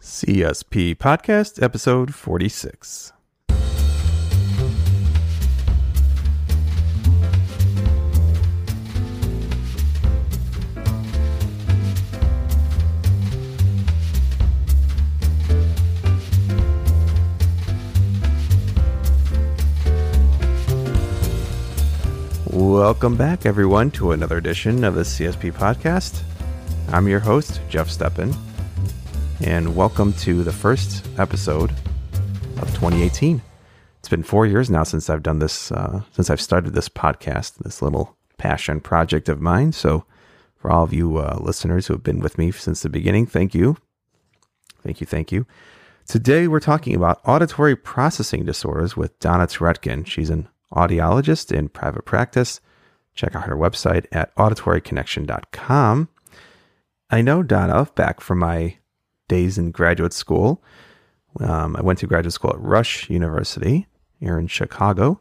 CSP Podcast, episode 46. Welcome back, everyone, to another edition of the CSP Podcast. I'm your host, Jeff Steppen, and welcome to the first episode of 2018. It's been four years now since I've done this, uh, since I've started this podcast, this little passion project of mine. So, for all of you uh, listeners who have been with me since the beginning, thank you. Thank you, thank you. Today, we're talking about auditory processing disorders with Donna Turetkin. She's an audiologist in private practice. Check out her website at auditoryconnection.com. I know Donna back from my days in graduate school. Um, I went to graduate school at Rush University here in Chicago.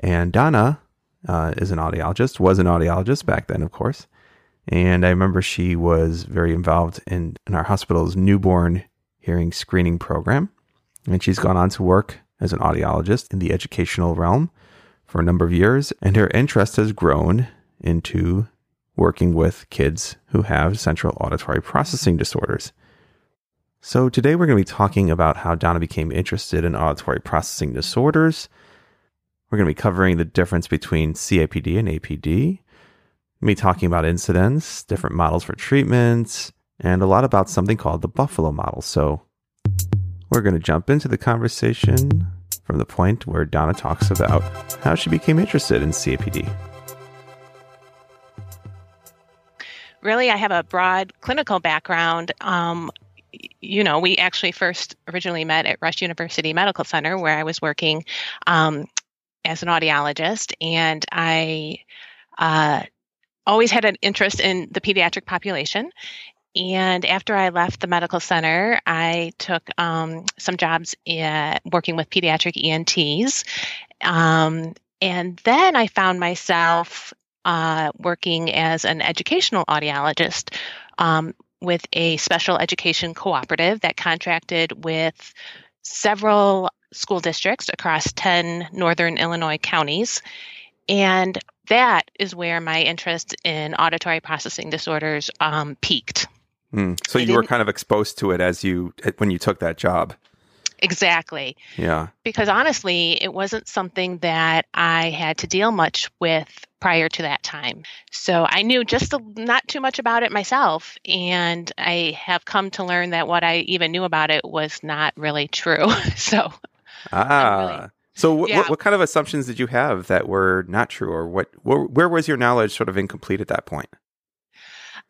And Donna uh, is an audiologist, was an audiologist back then, of course. And I remember she was very involved in, in our hospital's newborn hearing screening program. And she's gone on to work as an audiologist in the educational realm for a number of years, and her interest has grown into working with kids who have central auditory processing disorders. So, today we're going to be talking about how Donna became interested in auditory processing disorders. We're going to be covering the difference between CAPD and APD, me talking about incidence, different models for treatments, and a lot about something called the Buffalo model. So, we're going to jump into the conversation from the point where Donna talks about how she became interested in CAPD. Really, I have a broad clinical background. Um, you know, we actually first originally met at Rush University Medical Center, where I was working um, as an audiologist, and I uh, always had an interest in the pediatric population. And after I left the medical center, I took um, some jobs in, working with pediatric ENTs. Um, and then I found myself uh, working as an educational audiologist um, with a special education cooperative that contracted with several school districts across 10 northern Illinois counties. And that is where my interest in auditory processing disorders um, peaked. Mm. So you were kind of exposed to it as you when you took that job. Exactly. Yeah. Because honestly, it wasn't something that I had to deal much with prior to that time. So I knew just a, not too much about it myself. And I have come to learn that what I even knew about it was not really true. so. Ah. Really, so wh- yeah. what, what, kind of assumptions did you have that were not true or what, wh- where was your knowledge sort of incomplete at that point?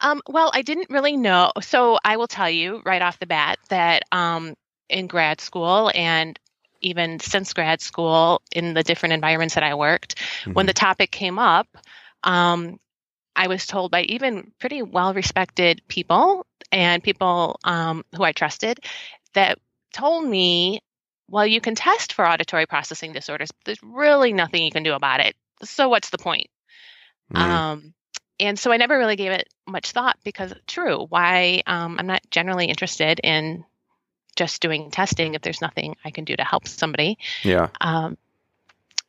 Um, well, I didn't really know. So I will tell you right off the bat that um, in grad school and even since grad school in the different environments that I worked, mm-hmm. when the topic came up, um, I was told by even pretty well respected people and people um, who I trusted that told me, well, you can test for auditory processing disorders, but there's really nothing you can do about it. So what's the point? Mm. Um, and so I never really gave it much thought because true, why um, I'm not generally interested in just doing testing if there's nothing I can do to help somebody. Yeah. Um,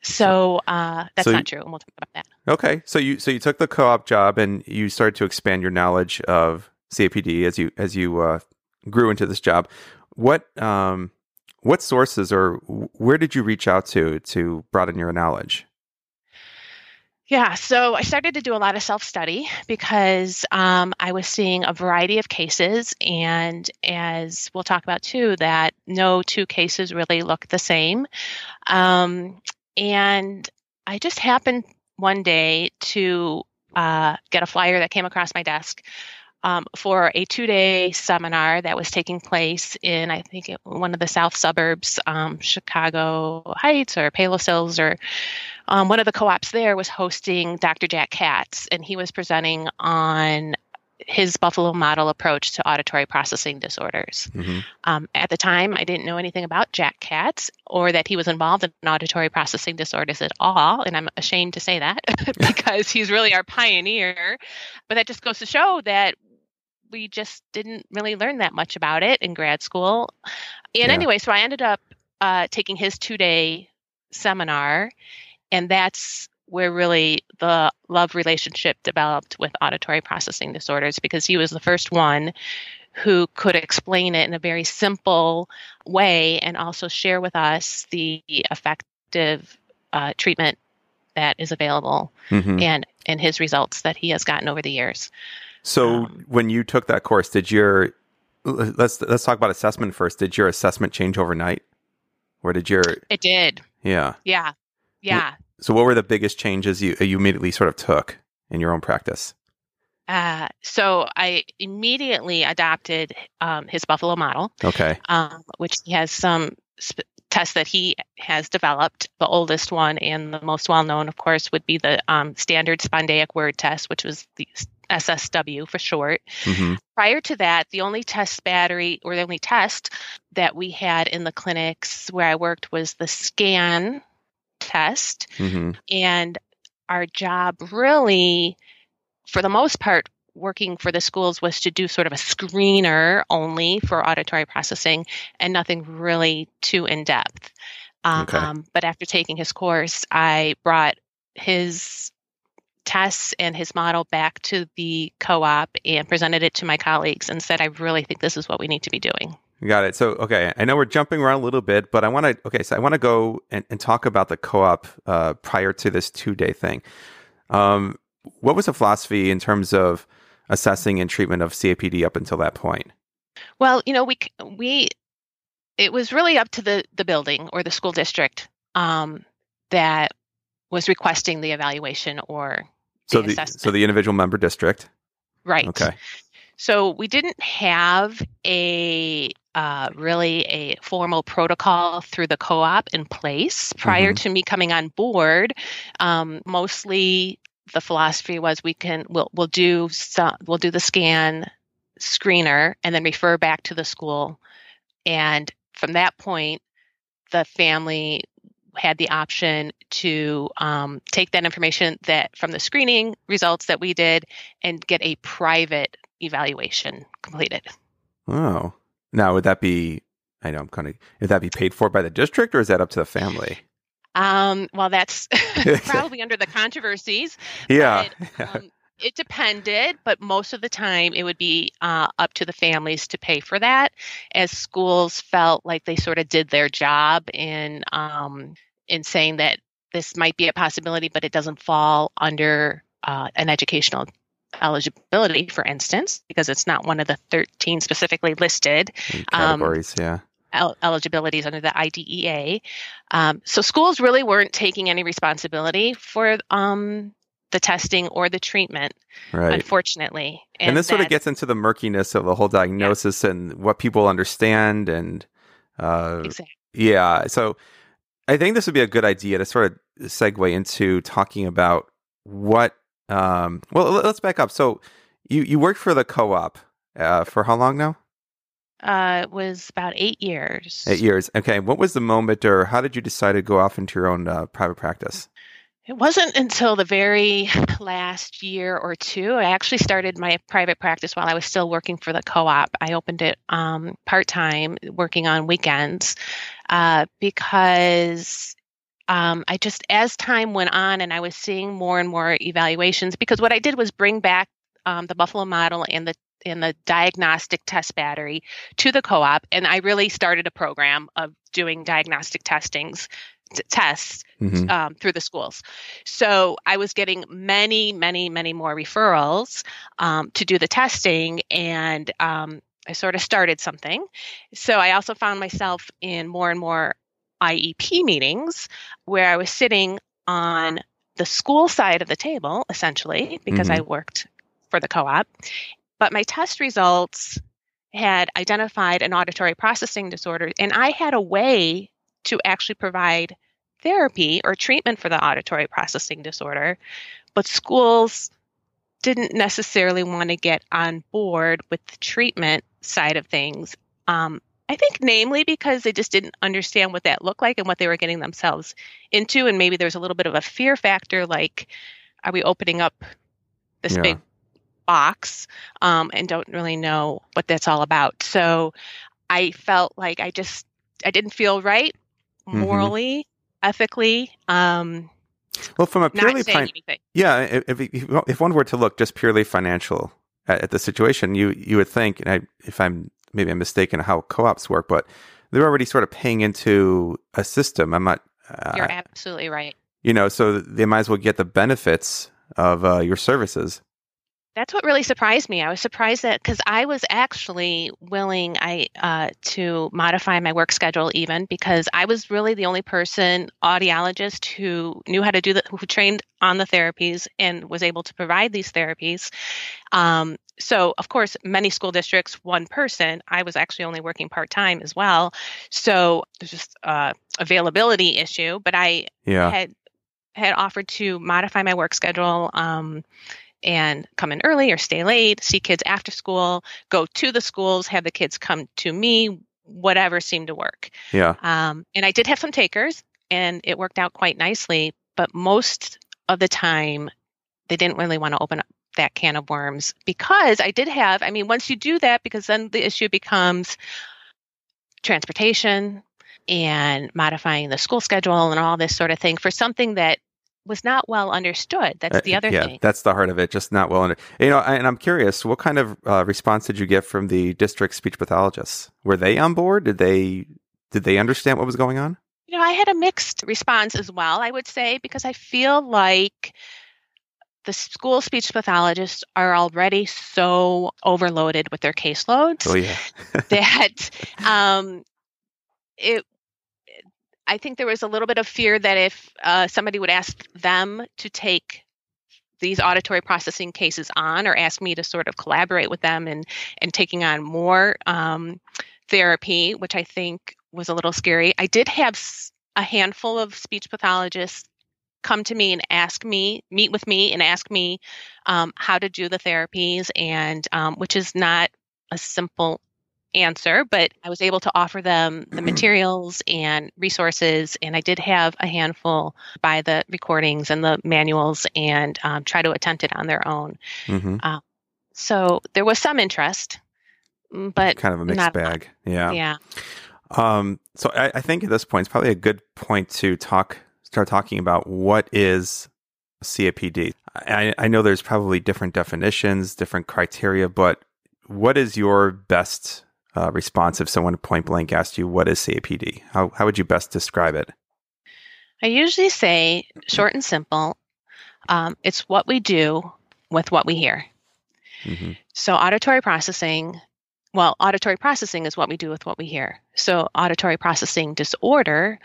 so uh, that's so, not true, and we'll talk about that. Okay, so you so you took the co-op job and you started to expand your knowledge of CAPD as you as you uh, grew into this job. What um, what sources or where did you reach out to to broaden your knowledge? Yeah, so I started to do a lot of self study because um, I was seeing a variety of cases, and as we'll talk about too, that no two cases really look the same. Um, and I just happened one day to uh, get a flyer that came across my desk um, for a two day seminar that was taking place in, I think, one of the south suburbs, um, Chicago Heights or Palos Hills, or um, one of the co ops there was hosting Dr. Jack Katz, and he was presenting on his Buffalo model approach to auditory processing disorders. Mm-hmm. Um, at the time, I didn't know anything about Jack Katz or that he was involved in auditory processing disorders at all. And I'm ashamed to say that because he's really our pioneer. But that just goes to show that we just didn't really learn that much about it in grad school. And Yeah. anyway, so I ended up uh, taking his two day seminar, and that's where really the love relationship developed with auditory processing disorders because he was the first one who could explain it in a very simple way and also share with us the effective uh, treatment that is available Mhm. and and his results that he has gotten over the years. So Um, when you took that course, did your let's let's talk about assessment first. Did your assessment change overnight, or did your It did, yeah? yeah, yeah. So what were the biggest changes you you immediately sort of took in your own practice? Uh, so I immediately adopted um, his Buffalo model, Okay. um, which he has some sp- tests that he has developed. The oldest one and the most well known, of course, would be the um, staggered spondaic word test, which was the SSW for short. hmm Prior to that, the only test battery or the only test that we had in the clinics where I worked was the scan test. hmm And our job, really, for the most part, working for the schools was to do sort of a screener only for auditory processing and nothing really too in depth. Um, Okay. But after taking his course, I brought his tests and his model back to the co op and presented it to my colleagues and said, I really think this is what we need to be doing. Got it. So, okay, I know we're jumping around a little bit, but I want to. Okay, so I want to go and, and talk about the co-op uh, prior to this two-day thing. Um, what was the philosophy in terms of assessing and treatment of CAPD up until that point? Well, you know, we we it was really up to the the building or the school district um, that was requesting the evaluation or So the so the individual member district. right. Okay. So we didn't have a uh, really a formal protocol through the co-op in place prior Mhm. to me coming on board. Um, mostly, the philosophy was we can we'll we'll do some, we'll do the scan screener and then refer back to the school, and from that point, the family had the option to um, take that information that from the screening results that we did and get a private evaluation completed. Oh, now would that be? I know I'm kind of. Would that be paid for by the district, or is that up to the family? Um, well, that's probably under the controversies. Yeah. But, um, it depended, but most of the time it would be uh, up to the families to pay for that, as schools felt like they sort of did their job in um, in saying that this might be a possibility, but it doesn't fall under uh, an educational eligibility, for instance, because it's not one of the 13 specifically listed Um, Categories. yeah. el- eligibilities under the IDEA. Um, so schools really weren't taking any responsibility for um, the testing or the treatment, Right. unfortunately. and, this sort of gets into the murkiness of the whole diagnosis and what people understand and uh, exactly. yeah so i think this would be a good idea to sort of segue into talking about what um, well let- let's back up. So you you worked for the co-op uh, for how long now? Uh, it was about eight years. eight years. Okay what was the moment or how did you decide to go off into your own uh, private practice It wasn't until the very last year or two. I actually started my private practice while I was still working for the co op. I opened it um, part time, working on weekends, uh, because um, I just, as time went on and I was seeing more and more evaluations, because what I did was bring back um, the Buffalo model and the and the diagnostic test battery to the co-op and i really started a program of doing diagnostic testings t- tests Mhm. um, through the schools. So I was getting many, many, many more referrals um, to do the testing, and um, I sort of started something. So I also found myself in more and more IEP meetings where I was sitting on the school side of the table, essentially, because I worked for the co op. But my test results had identified an auditory processing disorder, and I had a way to actually provide therapy or treatment for the auditory processing disorder, but schools didn't necessarily want to get on board with the treatment side of things. Um, I think, namely, because they just didn't understand what that looked like and what they were getting themselves into. And maybe there's a little bit of a fear factor like, are we opening up this Yeah. big box um, and don't really know what that's all about. So I felt like I just I didn't feel right Mhm. morally, ethically. Um, Well, from a purely fin- yeah, if, if if one were to look just purely financial at, at the situation, you you would think, and I, if I'm maybe I'm mistaken how co-ops work, but they're already sort of paying into a system. I'm not, uh, You're absolutely right. you know, so they might as well get the benefits of uh, your services. That's what really surprised me. I was surprised that because I was actually willing I uh, to modify my work schedule even because I was really the only person audiologist who knew how to do the who trained on the therapies and was able to provide these therapies. Um, so of course, many school districts one person. I was actually only working part time as well. So there's just uh, availability issue. But I Yeah, had had offered to modify my work schedule um, and come in early or stay late, see kids after school, go to the schools, have the kids come to me, whatever seemed to work. yeah, Um, and I did have some takers, and it worked out quite nicely. But most of the time, they didn't really want to open up that can of worms because I did have, I mean, once you do that, because then the issue becomes transportation and modifying the school schedule and all this sort of thing for something that was not well understood. That's the Uh, other yeah, thing. that's the heart of it. Just not well under. You know, and I'm curious, what kind of uh, response did you get from the district speech pathologists? Were they on board? Did they did they understand what was going on? You know, I had a mixed response as well, I would say, because I feel like the school speech pathologists are already so overloaded with their caseloads Oh yeah, that um, it. I think there was a little bit of fear that if uh, somebody would ask them to take these auditory processing cases on, or ask me to sort of collaborate with them and and taking on more um, therapy, which I think was a little scary. I did have a handful of speech pathologists come to me and ask me, meet with me, and ask me um, how to do the therapies, and um, which is not a simple answer, but I was able to offer them the materials and resources, and I did have a handful buy the recordings and the manuals and um, try to attempt it on their own. hmm So there was some interest, mm, but kind of a mixed not a bag. Yeah. yeah. Um, so I, I think at this point it's probably a good point to talk start talking about what is CAPD. I, I know there's probably different definitions, different criteria, but what is your best uh, response if someone point blank asked you what is CAPD? How how would you best describe it? I usually say short and simple. Um, it's what we do with what we hear. hmm So, auditory processing, well, auditory processing is what we do with what we hear. So, auditory processing disorder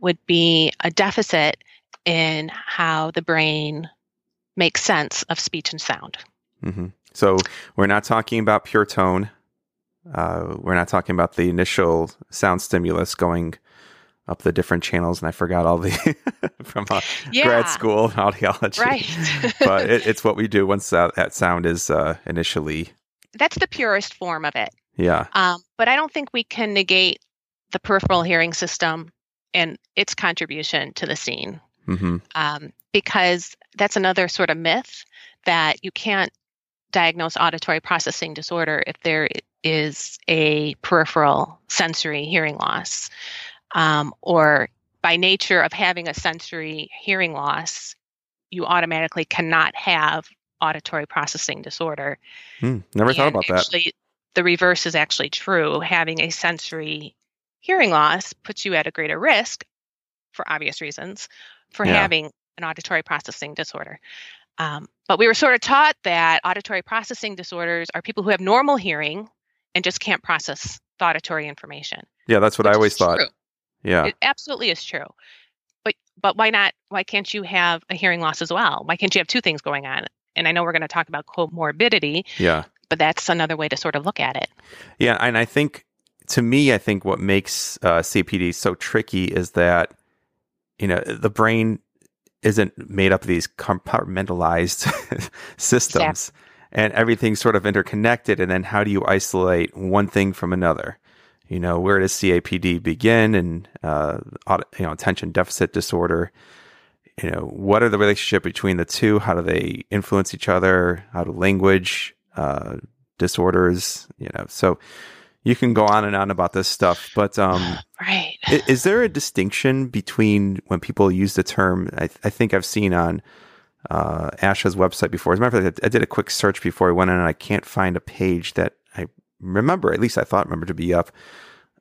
would be a deficit in how the brain makes sense of speech and sound. hmm So we're not talking about pure tone. Uh, we're not talking about the initial sound stimulus going up the different channels, and I forgot all the from uh, grad school audiology. Right. but it, it's what we do once that, that sound is uh, initially. That's the purest form of it. Yeah. Um, but I don't think we can negate the peripheral hearing system and its contribution to the scene. hmm um, because that's another sort of myth that you can't diagnose auditory processing disorder if there is a peripheral sensory hearing loss um, or by nature of having a sensory hearing loss you automatically cannot have auditory processing disorder Hmm. Never thought And about that. actually, the reverse is actually true having a sensory hearing loss puts you at a greater risk for obvious reasons for Yeah. having an auditory processing disorder. Um, but we were sort of taught that auditory processing disorders are people who have normal hearing and just can't process the auditory information. Yeah, that's what I always thought. true. Yeah. It absolutely is true. But but why not? Why can't you have a hearing loss as well? Why can't you have two things going on? And I know we're going to talk about comorbidity, yeah. but that's another way to sort of look at it. Yeah, and I think to me, I think what makes uh, CPD so tricky is that you know the brain isn't made up of these compartmentalized systems, and everything's sort of interconnected. And then how do you isolate one thing from another? You know, where does CAPD begin, and uh, you know, attention deficit disorder? you know, what are the relationship between the two? How do they influence each other? How do language uh, disorders, you know, so you can go on and on about this stuff, but um, right. is, is, there a distinction between when people use the term? I, I think I've seen on uh, ASHA's website before. As a matter of fact, I did a quick search before I went in, and I can't find a page that I remember. At least I thought remember to be up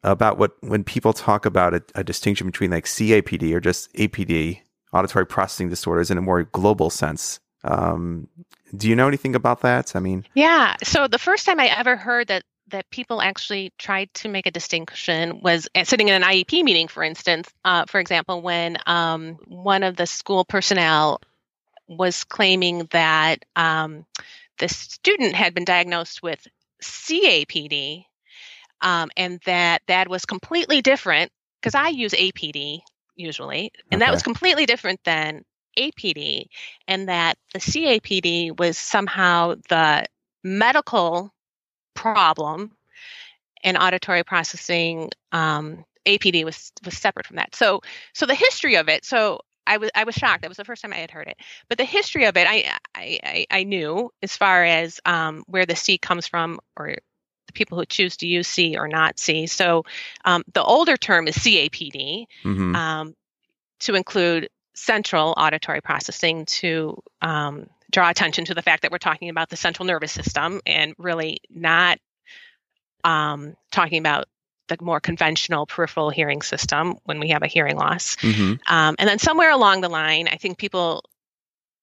about what when people talk about a, a distinction between like CAPD or just APD, auditory processing disorders, in a more global sense. Um, do you know anything about that? I mean, yeah. So the first time I ever heard that that people actually tried to make a distinction was sitting in an IEP meeting, for instance, uh, for example, when um, one of the school personnel was claiming that um, the student had been diagnosed with CAPD um, and that that was completely different because I use APD usually, and okay. that was completely different than APD, and that the CAPD was somehow the medical problem, and auditory processing um, APD was was separate from that. So so the history of it. So I was I was shocked. That was the first time I had heard it. But the history of it, I I I knew as far as um, where the C comes from, or the people who choose to use C or not C. So um, the older term is CAPD, mm-hmm. um, to include central auditory processing to um, draw attention to the fact that we're talking about the central nervous system and really not um, talking about the more conventional peripheral hearing system when we have a hearing loss. Mm-hmm. Um, and then somewhere along the line, I think people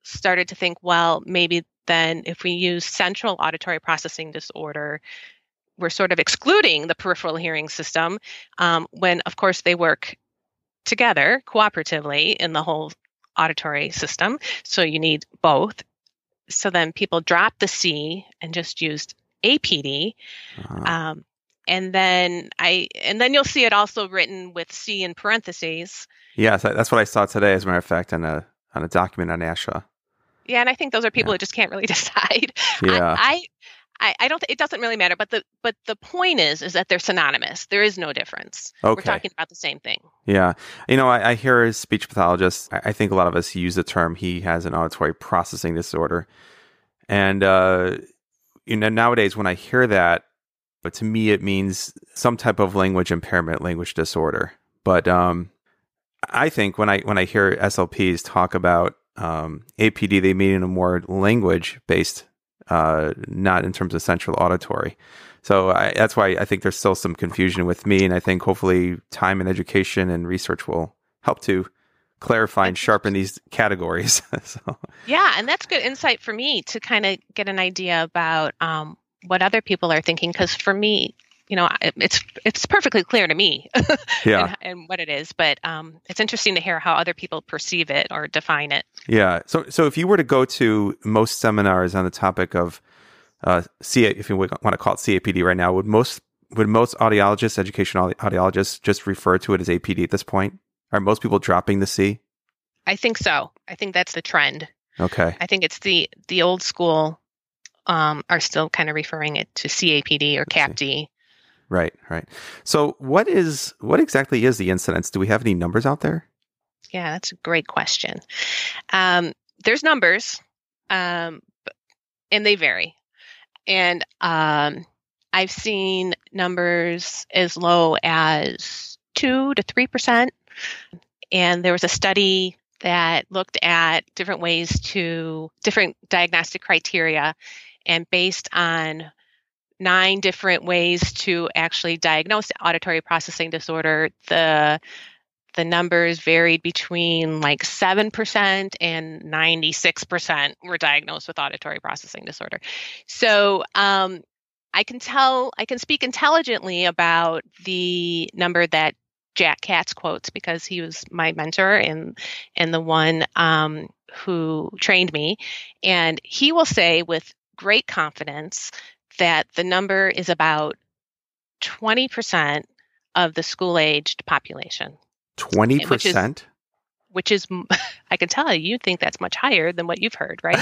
started to think, well, maybe then if we use central auditory processing disorder, we're sort of excluding the peripheral hearing system um, when, of course, they work together cooperatively in the whole auditory system. So you need both. So then people dropped the C and just used APD. Uh-huh. Um, and then I and then you'll see it also written with C in parentheses. Yes, that's what I saw today, as a matter of fact, on a on a document on ASHA. Yeah, and I think those are people yeah. who just can't really decide. Yeah. I, I, I don't. Th- it doesn't really matter. But the but the point is, is that they're synonymous. There is no difference. Okay. We're talking about the same thing. Yeah. You know, I, I hear a speech pathologist. I, I, think a lot of us use the term. He has an auditory processing disorder, and uh, you know, nowadays when I hear that, but to me it means some type of language impairment, language disorder. But um, I think when I when I hear SLPs talk about um, APD, they mean in a more language based uh, not in terms of central auditory. So I, that's why I think there's still some confusion with me, and I think hopefully time and education and research will help to clarify and sharpen these categories. so. Yeah, and that's good insight for me to kind of get an idea about um, what other people are thinking. Because for me, you know, it's it's perfectly clear to me, yeah, and, and, what it is. But um, it's interesting to hear how other people perceive it or define it. Yeah. So so if you were to go to most seminars on the topic of uh, C, if you want to call it CAPD right now, would most would most audiologists, educational audiologists, just refer to it as APD at this point? Are most people dropping the C? I think so. I think that's the trend. Okay. I think it's the the old school um, are still kind of referring it to CAPD or CAPD. Right, right. So what is what exactly is the incidence? Do we have any numbers out there? Yeah, that's a great question. Um, there's numbers, um, and they vary. And um, I've seen numbers as low as two to three percent. And there was a study that looked at different ways to different diagnostic criteria, and based on nine different ways to actually diagnose auditory processing disorder. The the numbers varied between like 7% and 96% were diagnosed with auditory processing disorder. So um, I can tell, I can speak intelligently about the number that Jack Katz quotes because he was my mentor and and the one um, who trained me, and he will say with great confidence that the number is about 20% of the school aged population. 20%? Which is, which is, I can tell you, you think that's much higher than what you've heard, right?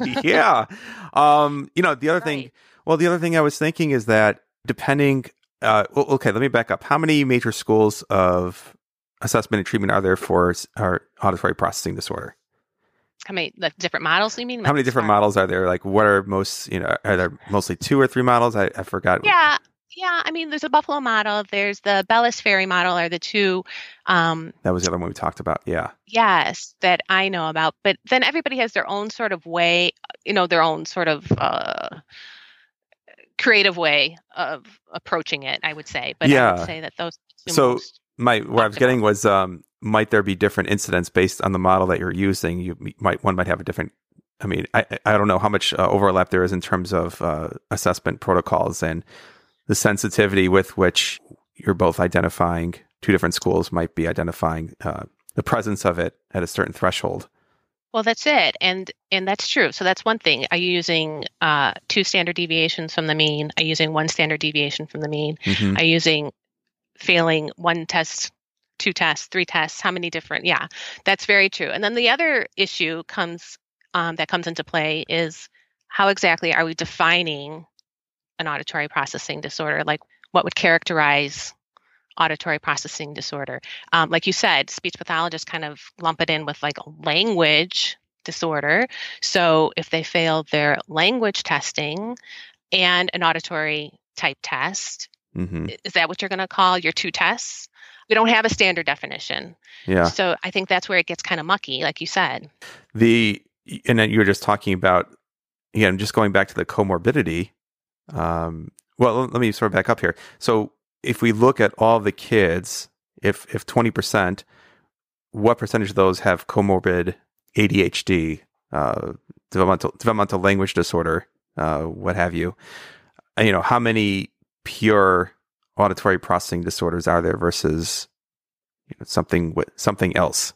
yeah. Um, you know, the other right. thing, well, the other thing I was thinking is that depending, uh, okay, let me back up. How many major schools of assessment and treatment are there for our auditory processing disorder? How many the different models you mean? How many different models are there? Like, what are most, you know, are there mostly two or three models? I, I forgot. Yeah. Yeah, I mean, there's a Buffalo model. There's the Bellis Ferre model, are the two. Um, that was the other one we talked about. Yeah. Yes, that I know about. But then everybody has their own sort of way, you know, their own sort of uh, creative way of approaching it. I would say, but yeah. I would say that those. So my where I was getting was, um, might there be different incidence based on the model that you're using? You might one might have a different I mean, I I don't know how much uh, overlap there is in terms of uh, assessment protocols and the sensitivity with which you're both identifying two different schools might be identifying uh, the presence of it at a certain threshold. Well, that's it, and and that's true. So that's one thing. Are you using uh, two standard deviations from the mean? Are you using one standard deviation from the mean? Mm-hmm. Are you using failing one test, two tests, three tests? How many different? Yeah, that's very true. And then the other issue comes um, that comes into play is how exactly are we defining an auditory processing disorder? Like, what would characterize auditory processing disorder? Um, like you said, speech pathologists kind of lump it in with like a language disorder. So, if they fail their language testing and an auditory type test, mm-hmm. is that what you're going to call your two tests? We don't have a standard definition. Yeah. So I think that's where it gets kind of mucky, like you said. The and then you were just talking about again, just going back to the comorbidity um, well, let me sort of back up here. So if we look at all the kids, if if twenty percent, what percentage of those have comorbid ADHD, uh, developmental developmental language disorder, uh, what have you? You know, how many pure auditory processing disorders are there versus you know, something with something else?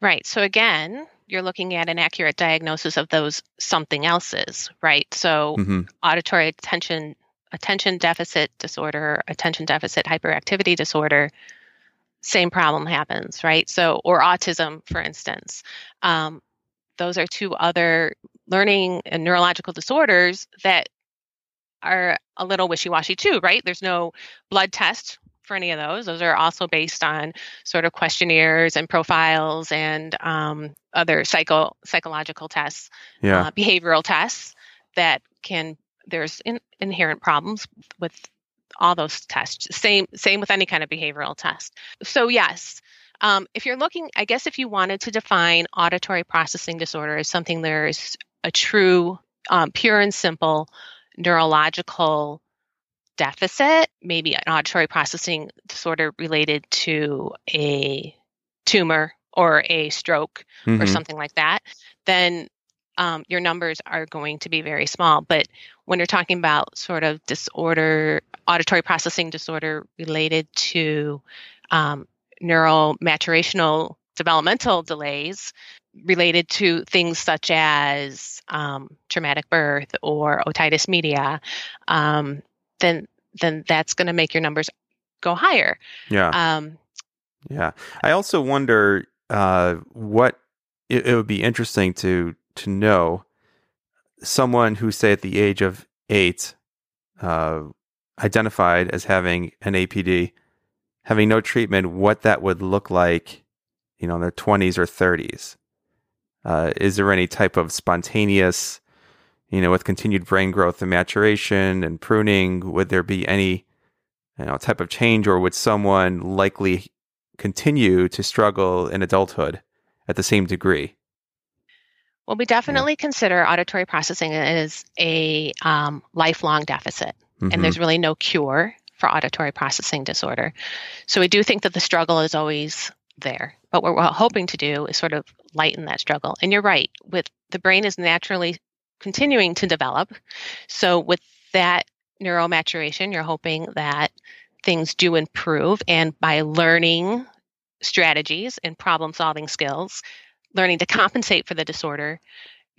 Right. So again, you're looking at an accurate diagnosis of those something else's, right? So mm-hmm. auditory attention attention deficit disorder, attention deficit hyperactivity disorder, same problem happens, right? So or autism, for instance. Um, those are two other learning and neurological disorders that are a little wishy-washy too, right? There's no blood test for any of those. Those are also based on sort of questionnaires and profiles and um, other psycho psychological tests, yeah. uh, behavioral tests that can. There's in, inherent problems with all those tests. Same same with any kind of behavioral test. So yes. Um, if you're looking, I guess if you wanted to define auditory processing disorder as something there's a true, um, pure and simple neurological deficit, maybe an auditory processing disorder related to a tumor or a stroke mm-hmm. or something like that, then um, your numbers are going to be very small. But when you're talking about sort of disorder, auditory processing disorder related to um, neural maturational developmental delays related to things such as um, traumatic birth or otitis media, um, then then that's going to make your numbers go higher. Yeah. Um, yeah. I also wonder uh, what it, it, would be interesting to to know someone who, say, at the age of eight, uh, identified as having an APD, having no treatment, what that would look like, you know, in their twenties or thirties. Uh, is there any type of spontaneous you know, with continued brain growth and maturation and pruning, would there be any you know, type of change, or would someone likely continue to struggle in adulthood at the same degree? Well, we definitely yeah. consider auditory processing as a um, lifelong deficit, mm-hmm. and there's really no cure for auditory processing disorder. So we do think that the struggle is always there. But what we're hoping to do is sort of lighten that struggle. And you're right, with the brain is naturally continuing to develop. So, with that neural maturation, you're hoping that things do improve. And by learning strategies and problem solving skills, learning to compensate for the disorder,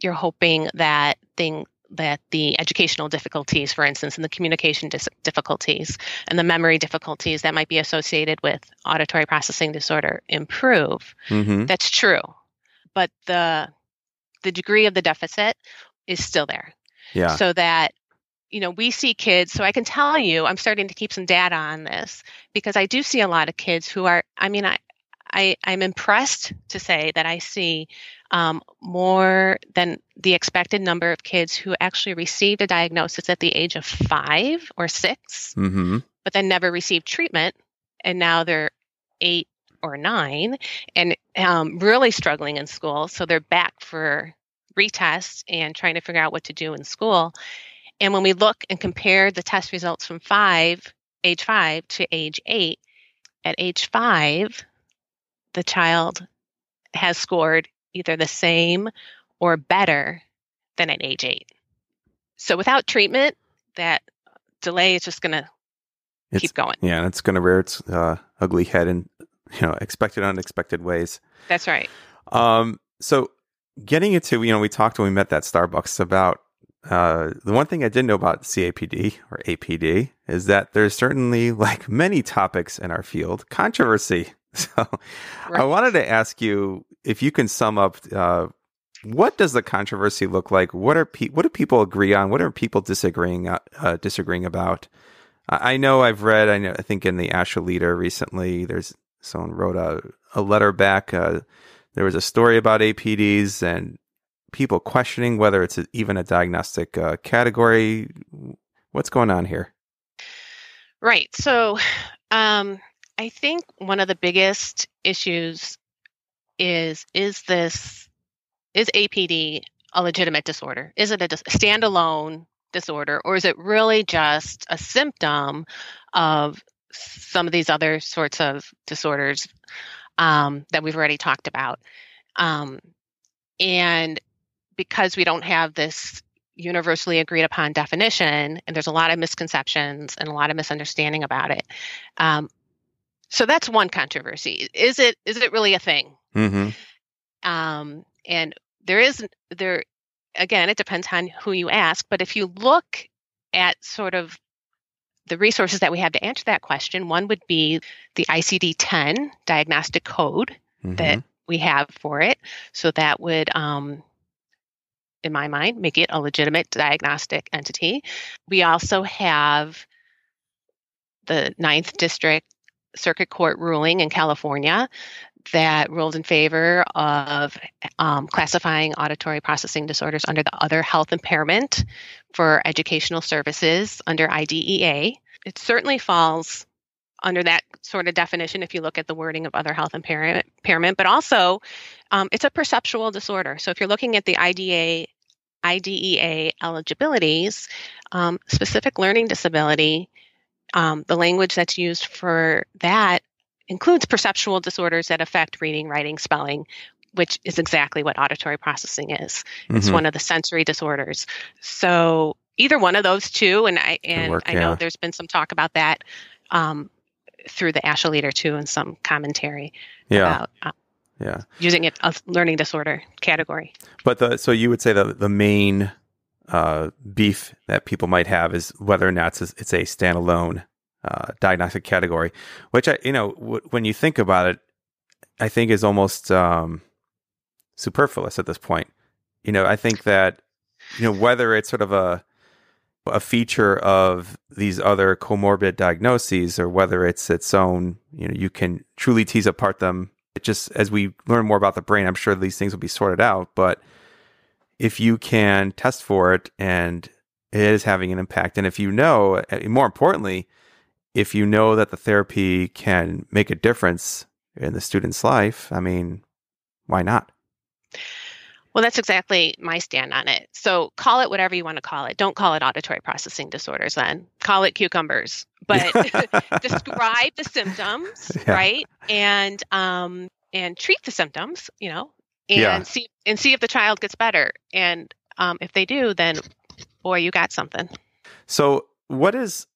you're hoping that thing that the educational difficulties, for instance, and the communication dis- difficulties and the memory difficulties that might be associated with auditory processing disorder improve. Mm-hmm. That's true. But the the degree of the deficit is still there. Yeah. So that you know, we see kids, so I can tell you, I'm starting to keep some data on this because I do see a lot of kids who are, I mean, I, I, I'm impressed to say that I see um, more than the expected number of kids who actually received a diagnosis at the age of five or 6 Mm-hmm. but then never received treatment, and now they're eight or nine and um, really struggling in school. So they're back for retests and trying to figure out what to do in school. And when we look and compare the test results from five, age five to age eight, at age five, the child has scored either the same or better than at age eight. So without treatment, that delay is just going to keep going. Yeah, and it's going to rear its uh, ugly head in you know expected unexpected ways. That's right. Um, so getting into you know we talked when we met that Starbucks about uh, the one thing I didn't know about CAPD or APD is that there's certainly like many topics in our field controversy. So I wanted to ask you if you can sum up uh, what does the controversy look like? What are pe- what do people agree on? What are people disagreeing uh, uh, disagreeing about? I I know I've read. I know. I think in the ASHA Leader recently, there's someone wrote a, a letter back. Uh, there was a story about APDs and people questioning whether it's even a diagnostic uh, category. What's going on here? Right. So, um, I think one of the biggest issues is is this is APD a legitimate disorder? Is it a standalone disorder, or is it really just a symptom of some of these other sorts of disorders um, that we've already talked about? Um, and because we don't have this universally agreed upon definition, and there's a lot of misconceptions and a lot of misunderstanding about it. Um, so that's one controversy. Is it is it really a thing? Mm-hmm. Um, and there is there again, it depends on who you ask. But if you look at sort of the resources that we have to answer that question, one would be the ICD-10 diagnostic code Mm-hmm. that we have for it. So that would, um, in my mind, make it a legitimate diagnostic entity. We also have the Ninth District Circuit Court ruling in California that ruled in favor of um, classifying auditory processing disorders under the other health impairment for educational services under IDEA. It certainly falls under that sort of definition if you look at the wording of other health impairment, but also um, it's a perceptual disorder. So if you're looking at the IDEA, IDEA eligibilities, um, specific learning disability, um, the language that's used for that includes perceptual disorders that affect reading, writing, spelling, which is exactly what auditory processing is. It's Mhm. one of the sensory disorders. So either one of those two, and I and work, I know yeah. there's been some talk about that um, through the ASHA Leader too, and some commentary Yeah, about uh, yeah. using it as learning disorder category. But the so you would say the the main uh, beef that people might have is whether or not it's a, it's a standalone uh, diagnostic category, which I you know w- when you think about it, I think is almost um, superfluous at this point. You know, I think that you know whether it's sort of a a feature of these other comorbid diagnoses or whether it's its own, you know, you can truly tease apart them. It just as we learn more about the brain, I'm sure these things will be sorted out. But if you can test for it and it is having an impact, and if you know, more importantly, if you know that the therapy can make a difference in the student's life, I mean, why not? Well, that's exactly my stand on it. So call it whatever you want to call it. Don't call it auditory processing disorders then. Call it cucumbers. But describe the symptoms, Yeah. right? And um and treat the symptoms, you know, and Yeah. see and see if the child gets better. And um if they do, then boy, you got something. So, what is,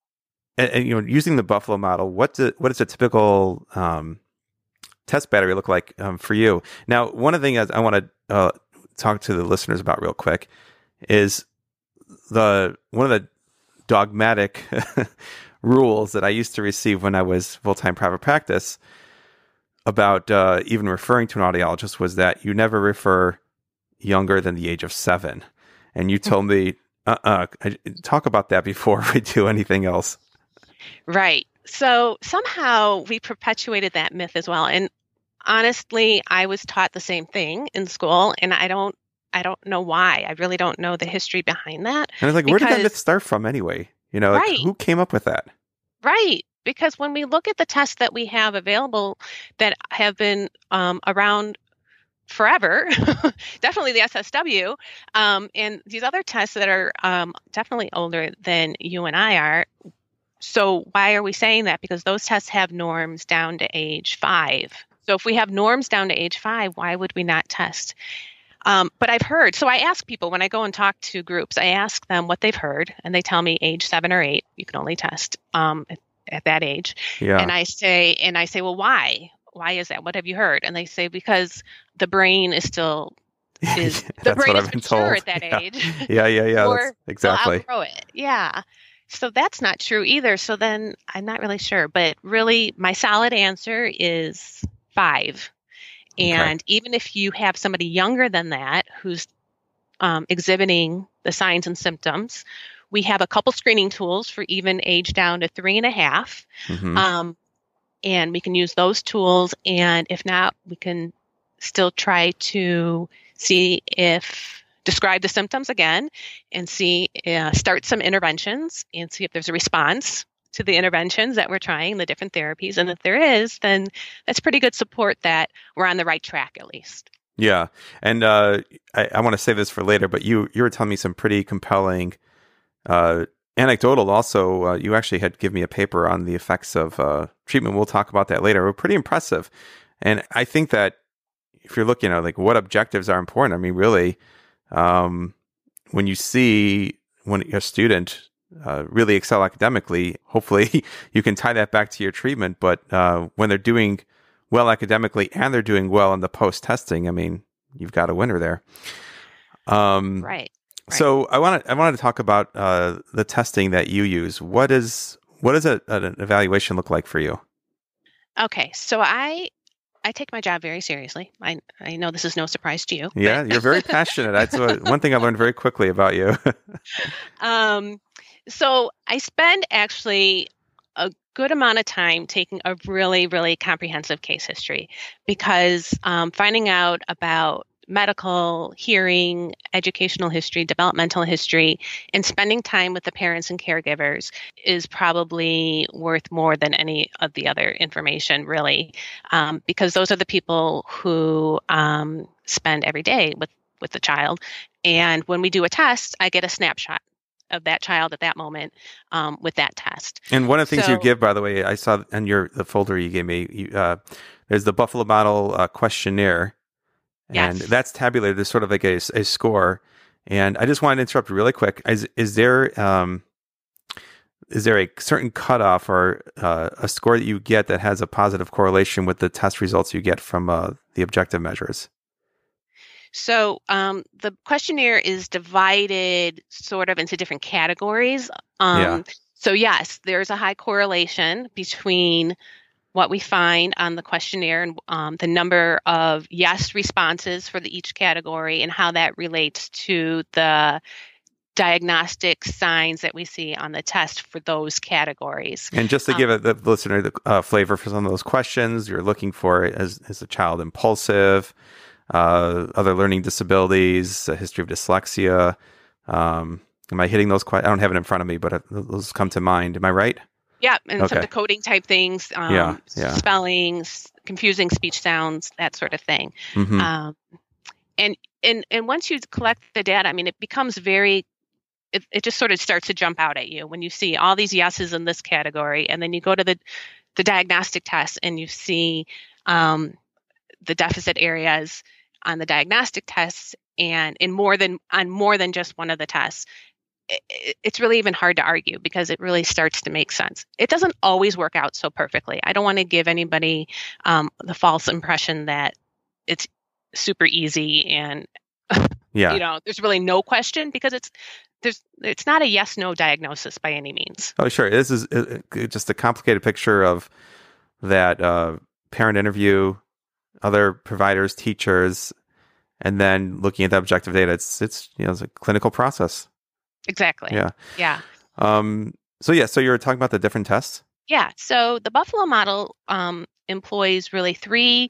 and, and, you know, using the Buffalo model, what do, what does a typical um, test battery look like um, for you? Now, one of the things I want to uh, talk to the listeners about real quick is the one of the dogmatic rules that I used to receive when I was full time private practice about uh, even referring to an audiologist was that you never refer younger than the age of seven. And you told me uh, uh talk about that before we do anything else. Right. So somehow we perpetuated that myth as well. And honestly, I was taught the same thing in school, and I don't. I don't know why. I really don't know the history behind that. And I was like, because, where did that myth start from anyway? You know, like, who came up with that? Right. Because when we look at the tests that we have available that have been um, around forever, definitely the SSW, um, and these other tests that are um, definitely older than you and I are. So, why are we saying that? Because those tests have norms down to age five. So, if we have norms down to age five, why would we not test? Um, but I've heard, so I ask people when I go and talk to groups, I ask them what they've heard, and they tell me age seven or eight, you can only test um, at, at that age. Yeah. And I say, and I say, well, why? Why is that? What have you heard? And they say because the brain is still is the That's brain what is mature told. at that Yeah. age. Yeah, yeah, yeah. Or exactly. outgrow it. Yeah. So that's not true either. So then I'm not really sure. But really, my solid answer is five. Okay. And even if you have somebody younger than that who's um, exhibiting the signs and symptoms, we have a couple screening tools for even age down to three and a half. Mhm. Um, and we can use those tools. And if not, we can still try to see if describe the symptoms again and see uh, start some interventions and see if there's a response to the interventions that we're trying the different therapies and if there is then that's pretty good support that we're on the right track at least Yeah, and uh, I, I want to save this for later, but you you were telling me some pretty compelling uh, anecdotal. Also, uh, you actually had given me a paper on the effects of uh, treatment. We'll talk about that later. Pretty impressive, and I think that if you're looking at like what objectives are important, I mean, really, um, when you see when a student uh, really excel academically, hopefully you can tie that back to your treatment. But uh, when they're doing well academically and they're doing well in the post testing, I mean, you've got a winner there. Um, right So I want to I wanted to talk about uh, the testing that you use. What is what does a, an evaluation look like for you? okay so i i take my job very seriously i i know this is no surprise to you Yeah, you're very passionate. That's what, one thing I learned very quickly about you. Um, so I spend actually a good amount of time taking a really, really comprehensive case history because um, finding out about medical, hearing, educational history, developmental history, and spending time with the parents and caregivers is probably worth more than any of the other information, really, um, because those are the people who um, spend every day with with the child. And when we do a test, I get a snapshot of that child at that moment um, with that test. and one of the things you give, by the way, I saw in your the folder you gave me. You, uh, there's the Buffalo Model uh, questionnaire, and Yes. that's tabulated. There's sort of like a, a score. And I just wanted to interrupt really quick. Is is there um, is there a certain cutoff or uh, a score that you get that has a positive correlation with the test results you get from uh, the objective measures? So um, the questionnaire is divided sort of into different categories. Um, Yeah. So, yes, there's a high correlation between what we find on the questionnaire and um, the number of yes responses for the, each category and how that relates to the diagnostic signs that we see on the test for those categories. And just to Um, give it, the listener the uh, flavor for some of those questions, you're looking for is, is a child impulsive, uh, other learning disabilities, a history of dyslexia. Um, am I hitting those? I don't have it in front of me, but uh, those come to mind. Am I right? Yeah, and some Okay. decoding type things, um, Yeah, yeah. spellings, confusing speech sounds, that sort of thing. hmm Um, and and and once you collect the data, I mean, it becomes very. It, it just sort of starts to jump out at you when you see all these yeses in this category, and then you go to the the diagnostic test and you see um, the deficit areas on the diagnostic tests and in more than on more than just one of the tests it's really even hard to argue because it really starts to make sense it doesn't always work out so perfectly i don't want to give anybody um, the false impression that it's super easy and Yeah. you know there's really no question because it's there's it's not a yes no diagnosis by any means Oh, sure. This is just a complicated picture of that uh, parent interview, other providers, teachers, and then looking at the objective data. It's it's you know it's a clinical process. Exactly. Yeah. Yeah. Um, so yeah, so you're talking about the different tests. Yeah. So the Buffalo model um, employs really three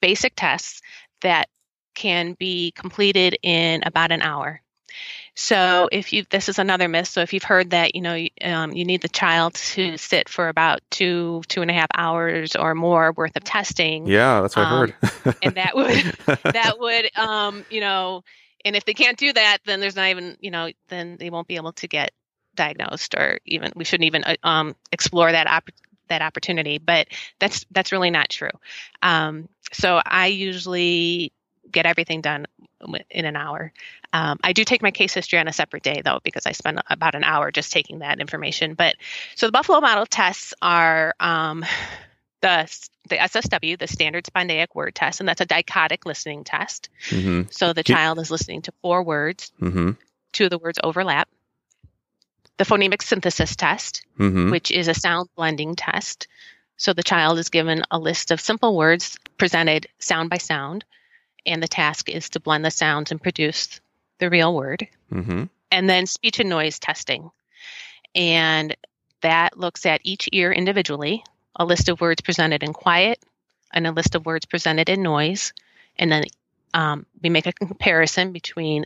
basic tests that can be completed in about an hour. So if you this is another myth. So if you've heard that you know um, you need the child to sit for about two two and a half hours or more worth of testing, Yeah, that's what Um, I heard. and that would that would um, you know, and if they can't do that, then there's not even you know then they won't be able to get diagnosed or even we shouldn't even uh, um, explore that op- that opportunity. But that's that's really not true. Um, so I usually get everything done in an hour. Um, I do take my case history on a separate day though because I spend about an hour just taking that information. But so the Buffalo model tests are um, the the SSW, the Staggered Spondaic Word Test, and that's a dichotic listening test. hmm So the child is listening to four words. hmm Two of the words overlap. The phonemic synthesis test, hmm which is a sound blending test. So the child is given a list of simple words presented sound by sound, and the task is to blend the sounds and produce the real word. hmm And then speech and noise testing. And that looks at each ear individually, a list of words presented in quiet, and a list of words presented in noise. And then um, we make a comparison between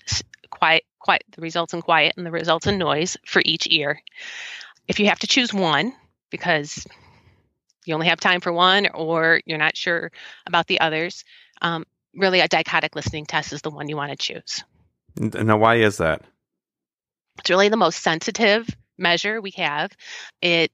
quiet, quiet, the results in quiet and the results in noise for each ear. If you have to choose one, because you only have time for one or you're not sure about the others, um, really a dichotic listening test is the one you want to choose. Now, why is that? It's really the most sensitive measure we have. It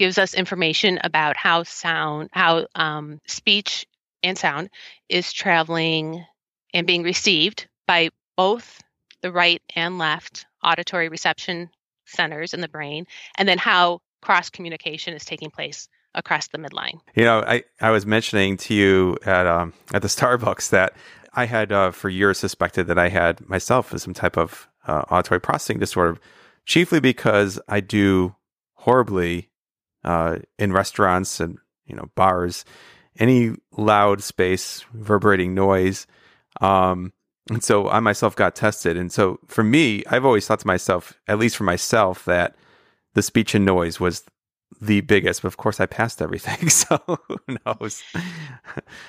gives us information about how sound, how um, speech and sound is traveling and being received by both the right and left auditory reception centers in the brain, and then how cross communication is taking place across the midline. You know, I, I was mentioning to you at um, at the Starbucks that I had uh, for years suspected that I had myself some type of uh, auditory processing disorder, chiefly because I do horribly uh, in restaurants and you know bars, any loud space, reverberating noise. Um, and so I myself got tested, and so for me, I've always thought to myself, at least for myself, that the speech and noise was the biggest, but of course I passed everything. So who knows?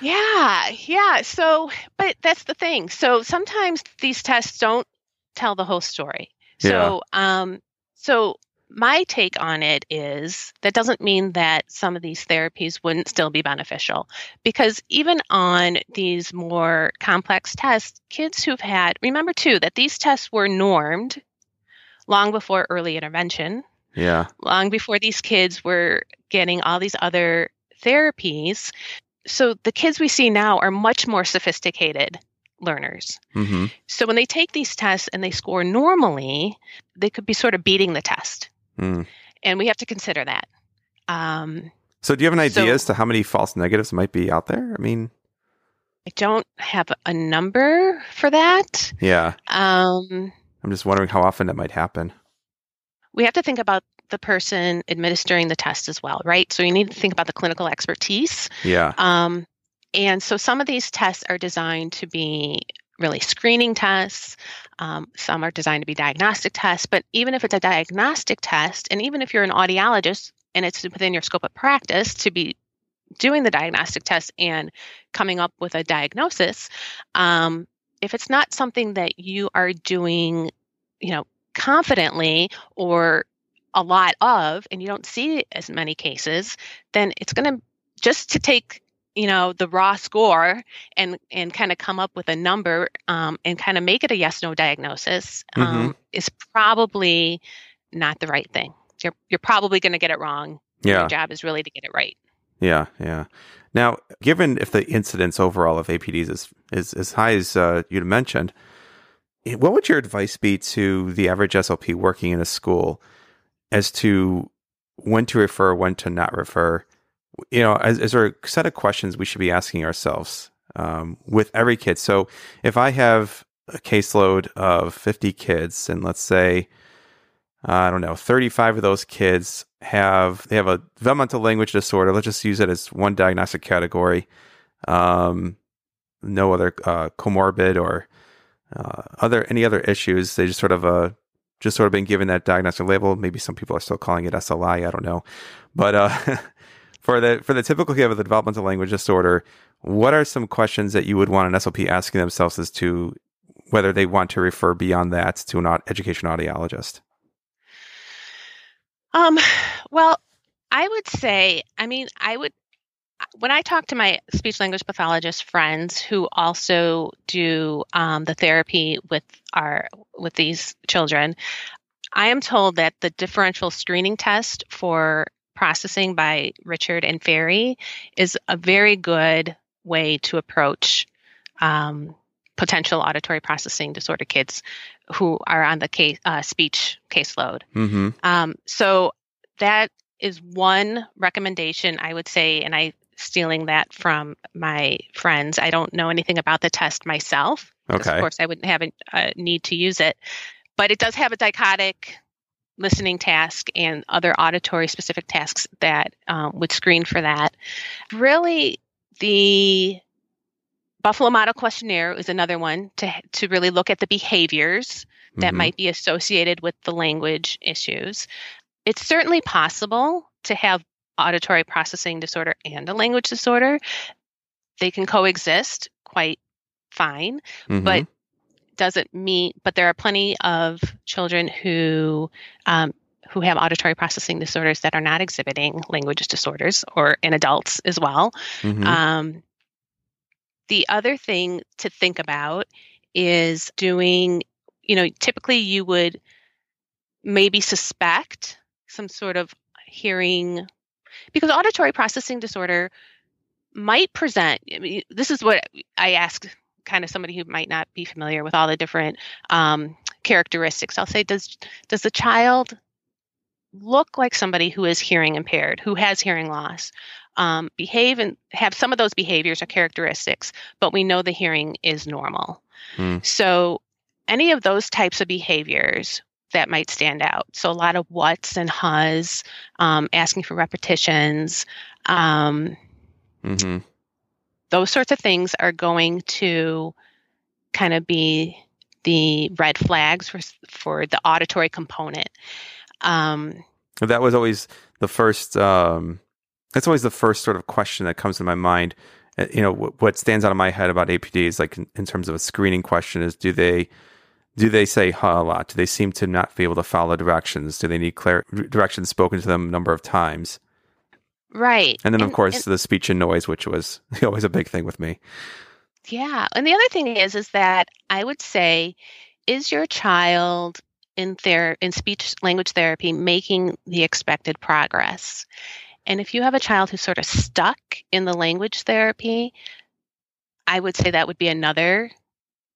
Yeah, yeah. So, but that's the thing. So sometimes these tests don't tell the whole story. So, um, so my take on it is that doesn't mean that some of these therapies wouldn't still be beneficial because even on these more complex tests, kids who've had, remember too, that these tests were normed long before early intervention yeah. long before these kids were getting all these other therapies. So the kids we see now are much more sophisticated learners. hmm So when they take these tests and they score normally, they could be sort of beating the test. Mm. And we have to consider that. Um, So do you have an idea So- as to how many false negatives might be out there? I mean, I don't have a number for that. yeah. Um, I'm just wondering how often that might happen. we have to think about the person administering the test as well, right? So you need to think about the clinical expertise. Yeah. Um, and so some of these tests are designed to be really screening tests. Um, some are designed to be diagnostic tests. But even if it's a diagnostic test, and even if you're an audiologist and it's within your scope of practice to be doing the diagnostic test and coming up with a diagnosis, um, if it's not something that you are doing, you know, confidently or a lot of, and you don't see as many cases, then it's going to just to take you know the raw score and and kind of come up with a number um, and kind of make it a yes no diagnosis um, is probably not the right thing you're you're probably going to get it wrong Yeah. your job is really to get it right Yeah. Yeah. Now, given if the incidence overall of APDs is is as high as uh, you'd mentioned, eh, what would your advice be to the average SLP working in a school as to when to refer, when to not refer? You know, is, is there a set of questions we should be asking ourselves um, with every kid? So, if I have a caseload of 50 kids, and let's say, I don't know, 35 of those kids have they have a developmental language disorder. Let's just use it as one diagnostic category. Um, no other uh, comorbid or uh, other any other issues. They just sort of uh, just sort of been given that diagnostic label. Maybe some people are still calling it SLI. I don't know, but uh, for the for the typical kid with a developmental language disorder, what are some questions that you would want an SLP asking themselves as to whether they want to refer beyond that to an education audiologist? Um, well, I would say, I mean, I would when I talk to my speech language pathologist friends who also do um, the therapy with our with these children, I am told that the differential screening test for processing by Richard and Ferre is a very good way to approach um, potential auditory processing disorder kids who are on the case, uh, speech caseload. Mm-hmm. Um, so that is one recommendation I would say, and I stealing that from my friends. I don't know anything about the test myself. Okay. Of course, I wouldn't have a, a need to use it, but it does have a dichotic listening task and other auditory specific tasks that um, would screen for that. Really, the Buffalo Model Questionnaire is another one to, to really look at the behaviors that mm-hmm. might be associated with the language issues. It's certainly possible to have auditory processing disorder and a language disorder. They can coexist quite fine, mm-hmm. but doesn't mean. But there are plenty of children who um, who have auditory processing disorders that are not exhibiting language disorders, or in adults as well. Mm-hmm. Um, the other thing to think about is doing. You know, typically you would maybe suspect some sort of hearing because auditory processing disorder might present I mean, this is what i ask kind of somebody who might not be familiar with all the different um, characteristics i'll say does does the child look like somebody who is hearing impaired who has hearing loss um, behave and have some of those behaviors or characteristics but we know the hearing is normal mm. so any of those types of behaviors that might stand out. So a lot of what's and has, um, asking for repetitions, um, mm-hmm. Those sorts of things are going to kind of be the red flags for for the auditory component. Um, that was always the first. Um, that's always the first sort of question that comes to my mind. Uh, you know, what, stands out in my head about APD is like in, in terms of a screening question is do they do they say huh a lot? Do they seem to not be able to follow directions? Do they need clear directions spoken to them a number of times? Right. And then, and, of course, and, the speech and noise, which was always a big thing with me. Yeah. And the other thing is, is that I would say, is your child in their in speech language therapy making the expected progress? And if you have a child who's sort of stuck in the language therapy, I would say that would be another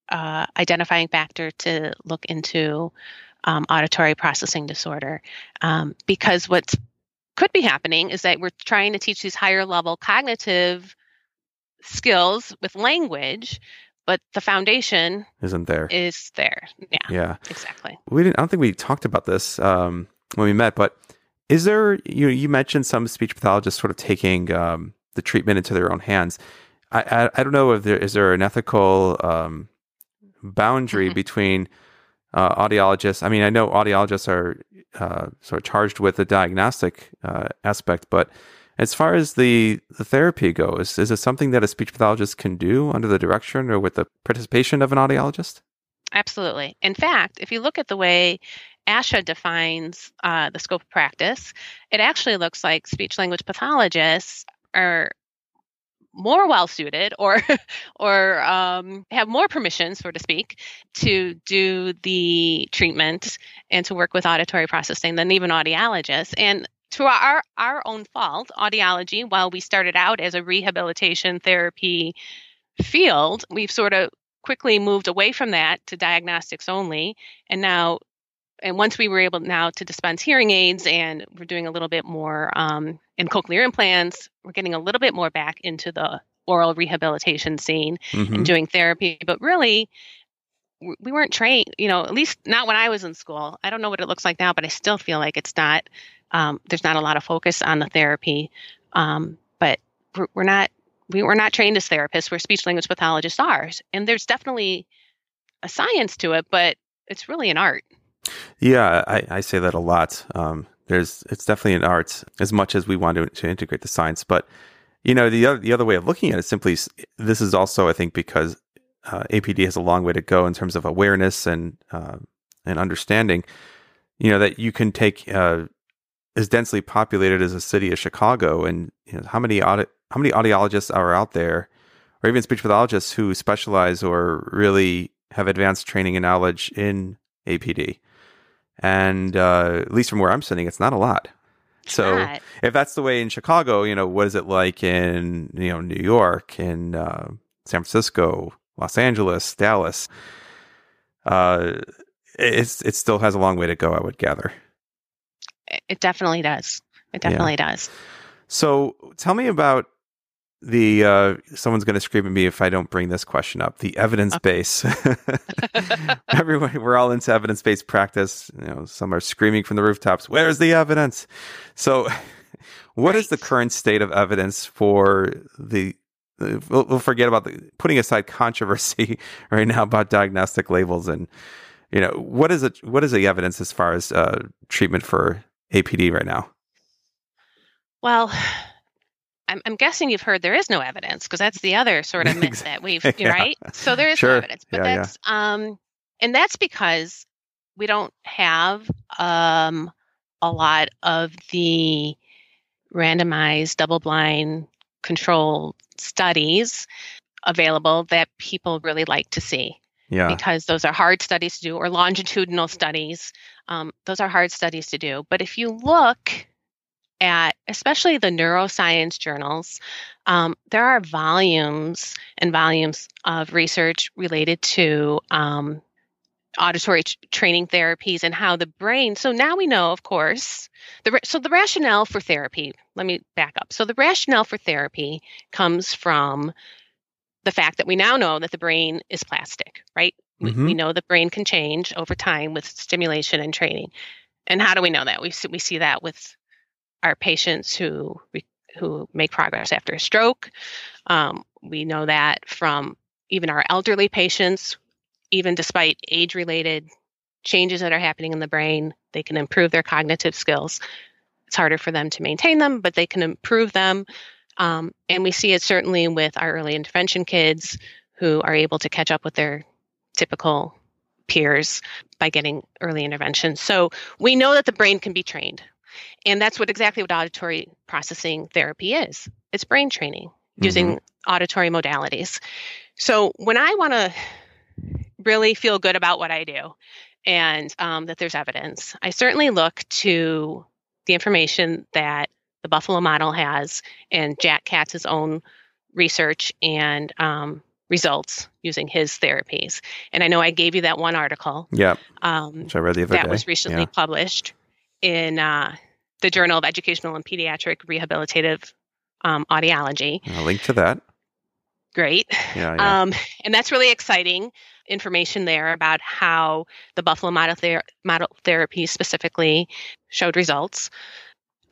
uh, identifying factor to look into um, auditory processing disorder um, because what could be happening is that we're trying to teach these higher level cognitive skills with language but the foundation isn't there. is there. Yeah yeah. exactly. We didn't i don't think we talked about this um, when we met but is there you you mentioned some speech pathologists sort of taking um, the treatment into their own hands. I, I, I don't know if there is there an ethical um, boundary mm-hmm. between uh, audiologists. I mean, I know audiologists are uh, sort of charged with the diagnostic uh, aspect, but as far as the, the therapy goes, is it something that a speech pathologist can do under the direction or with the participation of an audiologist? Absolutely. In fact, if you look at the way ASHA defines uh, the scope of practice, it actually looks like speech language pathologists are more well suited or or um, have more permission, so to speak, to do the treatment and to work with auditory processing than even audiologists. And to our our own fault, audiology, while we started out as a rehabilitation therapy field, we've sort of quickly moved away from that to diagnostics only, and now and once we were able now to dispense hearing aids and we're doing a little bit more um, in cochlear implants, we're getting a little bit more back into the aural rehabilitation scene mm-hmm. and doing therapy. But really, we weren't trained, you know, at least not when I was in school. I don't know what it looks like now, but I still feel like it's not, um, there's not a lot of focus on the therapy. Um, but we're, we're not, we were not trained as therapists. We're speech language pathologists are. And there's definitely a science to it, but it's really an art. Yeah, I, I say that a lot. Um, there's it's definitely an art as much as we want to, to integrate the science, but you know the other the other way of looking at it simply this is also I think because uh, APD has a long way to go in terms of awareness and uh, and understanding. You know that you can take uh, as densely populated as a city of Chicago, and you know, how many how many audiologists are out there, or even speech pathologists who specialize or really have advanced training and knowledge in APD. And uh, at least from where I'm sitting, it's not a lot. So Not. if that's the way in Chicago, you know, what is it like in you know New York, in uh, San Francisco, Los Angeles, Dallas? Uh, it's it still has a long way to go, I would gather. It- It definitely does. It definitely does. So tell me about the uh, someone's going to scream at me if I don't bring this question up. The evidence base. Everyone, we're all into evidence based practice. You know, some are screaming from the rooftops. Where's the evidence? So, what is the current state of evidence for the? uh, We'll, we'll forget about the putting aside controversy right now about diagnostic labels and you know what is it? What is the evidence as far as uh, treatment for APD right now? Well, I'm, I'm guessing you've heard there is no evidence because that's the other sort of myth that we've Yeah. right. So there is Sure. no evidence, but Yeah, yeah. that's um, and that's because we don't have um a lot of the randomized, double-blind, control studies available that people really like to see Yeah. because those are hard studies to do, or longitudinal studies. Um, those are hard studies to do. But if you look at especially the neuroscience journals, um, there are volumes and volumes of research related to um, auditory t- training therapies and how the brain. So now we know, of course, the so the rationale for therapy. Let me back up. So the rationale for therapy comes from the fact that we now know that the brain is plastic, right? We, Mhm. we know the brain can change over time with stimulation and training. And how do we know that? We see, we see that with our patients who who make progress after a stroke. Um, we know that from even our elderly patients, even despite age-related changes that are happening in the brain, they can improve their cognitive skills. It's harder for them to maintain them, but they can improve them. Um, and we see it certainly with our early intervention kids who are able to catch up with their typical peers by getting early intervention. So we know that the brain can be trained. And that's what exactly what auditory processing therapy is. It's brain training using auditory modalities. So when I want to really feel good about what I do and um, that there's evidence, I certainly look to the information that the Buffalo model has and Jack Katz's own research and um, results using his therapies. And I know I gave you that one article Yeah, um, which I read the other that day. was recently Yeah. published in uh, the Journal of Educational and Pediatric Rehabilitative um, Audiology. A link to that. Great. Yeah, yeah. Um, and that's really exciting information there about how the Buffalo model, ther- model therapy specifically showed results.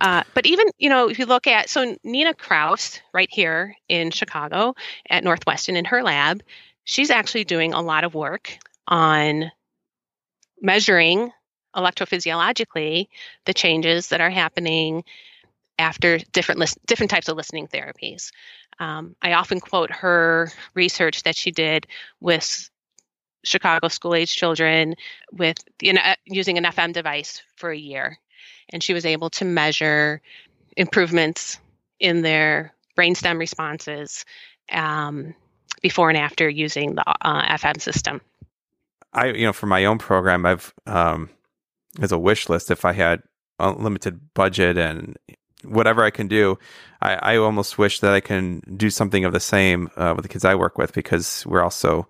Uh, but even, you know, if you look at, so Nina Kraus, right here in Chicago at Northwestern in her lab, she's actually doing a lot of work on measuring electrophysiologically the changes that are happening after different lis- different types of listening therapies. Um, I often quote her research that she did with Chicago school age children with you know, using an FM device for a year. And she was able to measure improvements in their brainstem responses um, before and after using the uh, FM system. I, you know, for my own program, I've um, as a wish list. If I had unlimited budget and whatever I can do, I, I almost wish that I can do something of the same uh, with the kids I work with because we're also,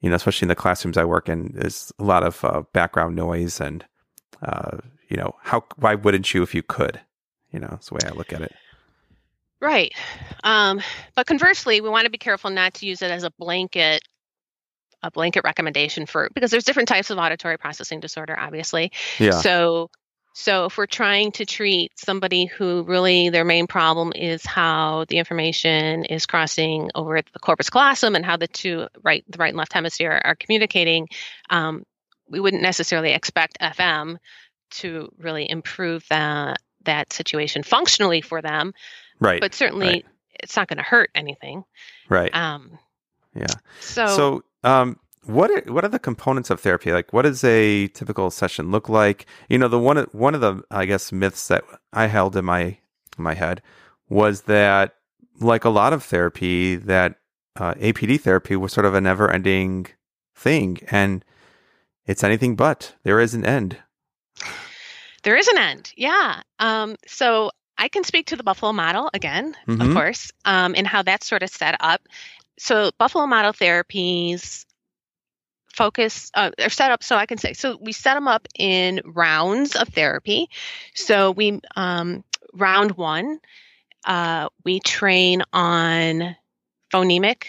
you know, especially in the classrooms I work in, there's a lot of uh, background noise and, uh, you know, how why wouldn't you if you could? You know, that's the way I look at it. Right. Um, but conversely, we want to be careful not to use it as a blanket a blanket recommendation for because there's different types of auditory processing disorder obviously. Yeah. So so if we're trying to treat somebody who really their main problem is how the information is crossing over at the corpus callosum and how the two right the right and left hemisphere are communicating, um, we wouldn't necessarily expect FM to really improve that that situation functionally for them. Right. But certainly right. it's not going to hurt anything. Right. Um, yeah. So, so um, what are, what are the components of therapy? Like, what does a typical session look like? You know, the one one of the I guess myths that I held in my my head was that, like a lot of therapy, that uh, APD therapy was sort of a never ending thing, and it's anything but. There is an end. There is an end. Yeah. Um, so I can speak to the Buffalo model again, Mhm. of course, um, and how that's sort of set up. So Buffalo model therapies focus uh, are set up so I can say so we set them up in rounds of therapy. So we um, round one, uh, we train on phonemic.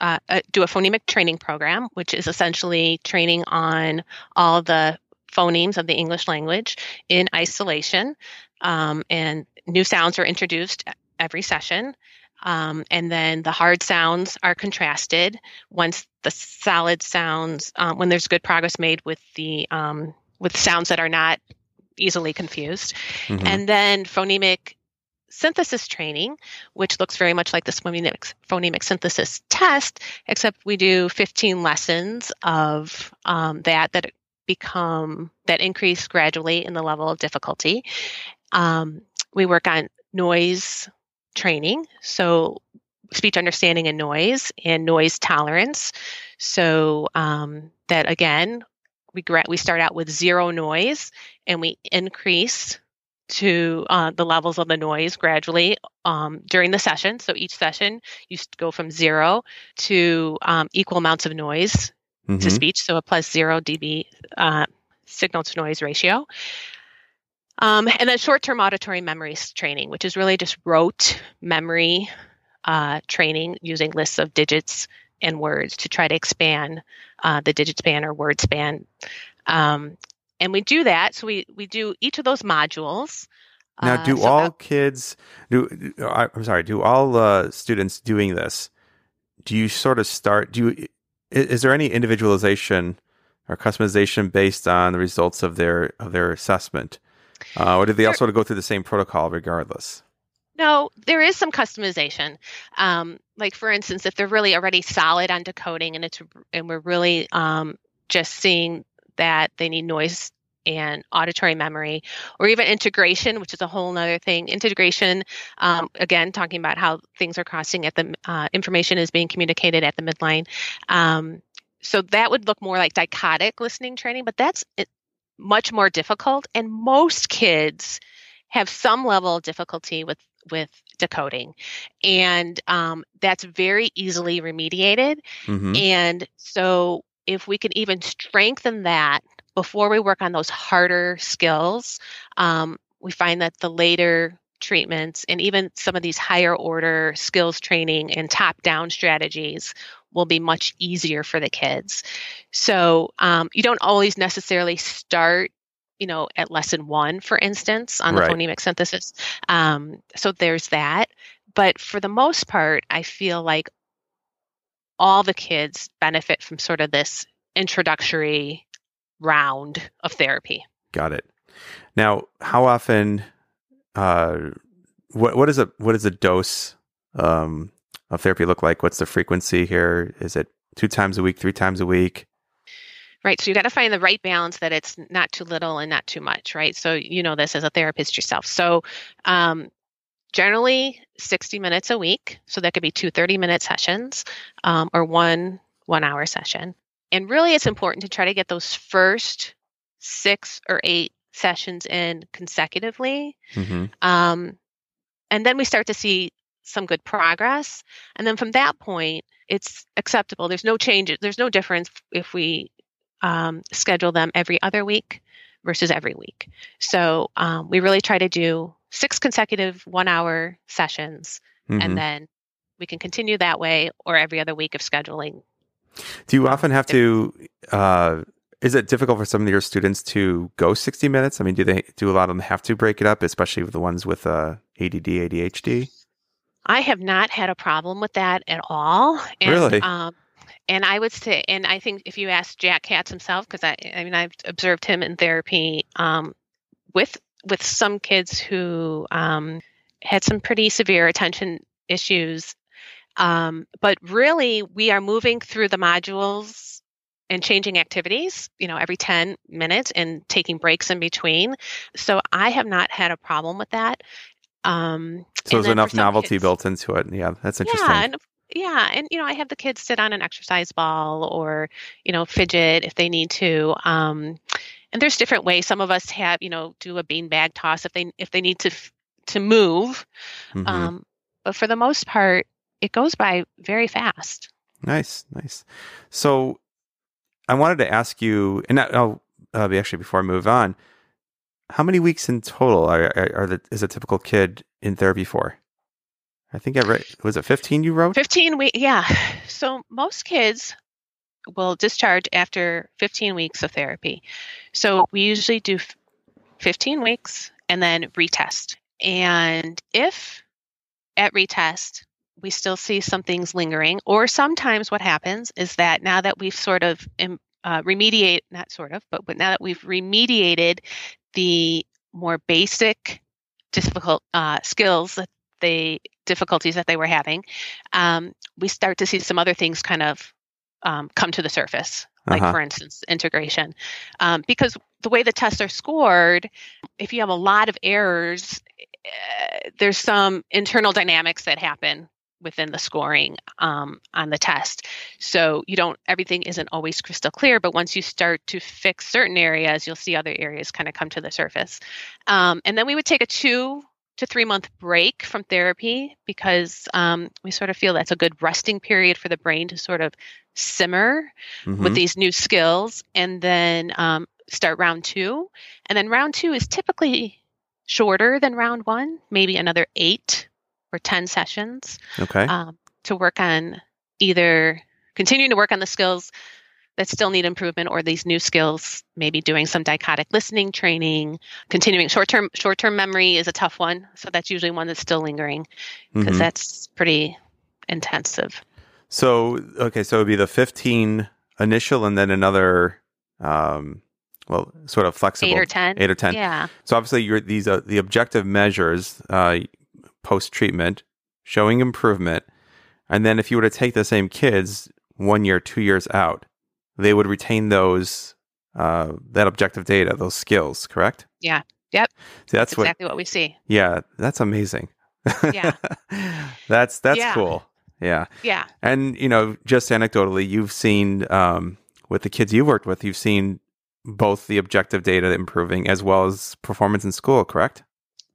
Uh, uh, do a phonemic training program, which is essentially training on all the phonemes of the English language in isolation. Um, and new sounds are introduced every session. Um, and then the hard sounds are contrasted once the solid sounds, um, when there's good progress made with the um, with sounds that are not easily confused. Mhm. And then phonemic synthesis training, which looks very much like the phonemic, phonemic synthesis test, except we do 15 lessons of um, that that become that increase gradually in the level of difficulty. Um, we work on noise training, so speech understanding and noise and noise tolerance. So um, that again, we we start out with zero noise and we increase to uh, the levels of the noise gradually um, during the session. So each session, you go from zero to um, equal amounts of noise to Mhm. speech, so a plus zero dB uh, signal to noise ratio. Um, and then short term auditory memory training, which is really just rote memory uh, training using lists of digits and words to try to expand uh, the digit span or word span. Um, and we do that. So we, we do each of those modules. Now, Uh, do so all kids do? I'm sorry. Do all uh, students doing this? Do you sort of start? Do you? Is there any individualization or customization based on the results of their of their assessment, uh, or did they There- of go through the same protocol regardless? No, there is some customization. Um, like for instance, if they're really already solid on decoding, and it's and we're really um, just seeing that they need noise and auditory memory, or even integration, which is a whole other thing. Integration, um, again, talking about how things are crossing at the uh, information is being communicated at the midline. Um, so that would look more like dichotic listening training, but that's it, much more difficult. And most kids have some level of difficulty with with decoding, and um, that's very easily remediated. hmm And so, if we can even strengthen that before we work on those harder skills, um, we find that the later treatments and even some of these higher order skills training and top down strategies will be much easier for the kids. So, um, you don't always necessarily start. You know, at lesson one, for instance, on the Right. phonemic synthesis. Um, so there's that. But for the most part, I feel like all the kids benefit from sort of this introductory round of therapy. Got it. Now, how often? Uh, what what is a what is a dose um, of therapy look like? What's the frequency here? Is it two times a week, three times a week? Right. So you got to find the right balance that it's not too little and not too much, right? So you know this as a therapist yourself. So um, generally 60 minutes a week. So that could be two 30 minute sessions um, or one one hour session. And really it's important to try to get those first six or eight sessions in consecutively hmm Um, and then we start to see some good progress. And then from that point, it's acceptable. There's no changes. There's no difference if we um, schedule them every other week versus every week. So um, we really try to do six consecutive one hour sessions, hmm and then we can continue that way or every other week of scheduling. Do you often have to? Uh, is it difficult for some of your students to go sixty minutes? I mean, do they do a lot of them have to break it up, especially with the ones with uh, ADD, ADHD? I have not had a problem with that at all. And, Really? Um, and I would say, and I think if you ask Jack Katz himself, because I, I mean, I've observed him in therapy um, with with some kids who um, had some pretty severe attention issues. Um, but really, we are moving through the modules and changing activities, you know, every 10 minutes and taking breaks in between. So I have not had a problem with that. Um, so there's enough novelty kids, built into it. Yeah, that's interesting. Yeah, and yeah, and you know, I have the kids sit on an exercise ball or you know fidget if they need to. Um, and there's different ways. Some of us have you know do a beanbag toss if they if they need to to move. Mm-hmm. Um, but for the most part, it goes by very fast. Nice, nice. So I wanted to ask you, and I'll uh, actually before I move on, how many weeks in total are, are, are the, is a typical kid in therapy for? I think I read, was it 15 you wrote? 15 weeks, yeah. So most kids will discharge after 15 weeks of therapy. So we usually do 15 weeks and then retest. And if at retest we still see some things lingering, or sometimes what happens is that now that we've sort of uh, remediate, not sort of, but, but now that we've remediated the more basic difficult uh, skills that they difficulties that they were having, um, we start to see some other things kind of um, come to the surface, like uh-huh. for instance integration, um, because the way the tests are scored, if you have a lot of errors, uh, there's some internal dynamics that happen within the scoring um, on the test. So you don't everything isn't always crystal clear, but once you start to fix certain areas, you'll see other areas kind of come to the surface. Um, and then we would take a two to three month break from therapy because um, we sort of feel that's a good resting period for the brain to sort of simmer mm-hmm. with these new skills, and then um, start round two. And then round two is typically shorter than round one, maybe another eight or 10 sessions. Okay. Um, to work on either continuing to work on the skills that still need improvement or these new skills maybe doing some dichotic listening training continuing short-term short-term memory is a tough one so that's usually one that's still lingering because mm-hmm. that's pretty intensive so okay so it would be the 15 initial and then another um well sort of flexible eight or ten eight or ten yeah so obviously you're these are the objective measures uh post treatment, showing improvement. And then if you were to take the same kids one year, two years out, they would retain those uh, that objective data, those skills, correct? Yeah. Yep. See, that's, that's exactly what, what, we see. Yeah, that's amazing. Yeah. that's that's yeah. cool. Yeah. Yeah. And you know, just anecdotally, you've seen um, with the kids you worked with, you've seen both the objective data improving as well as performance in school, correct?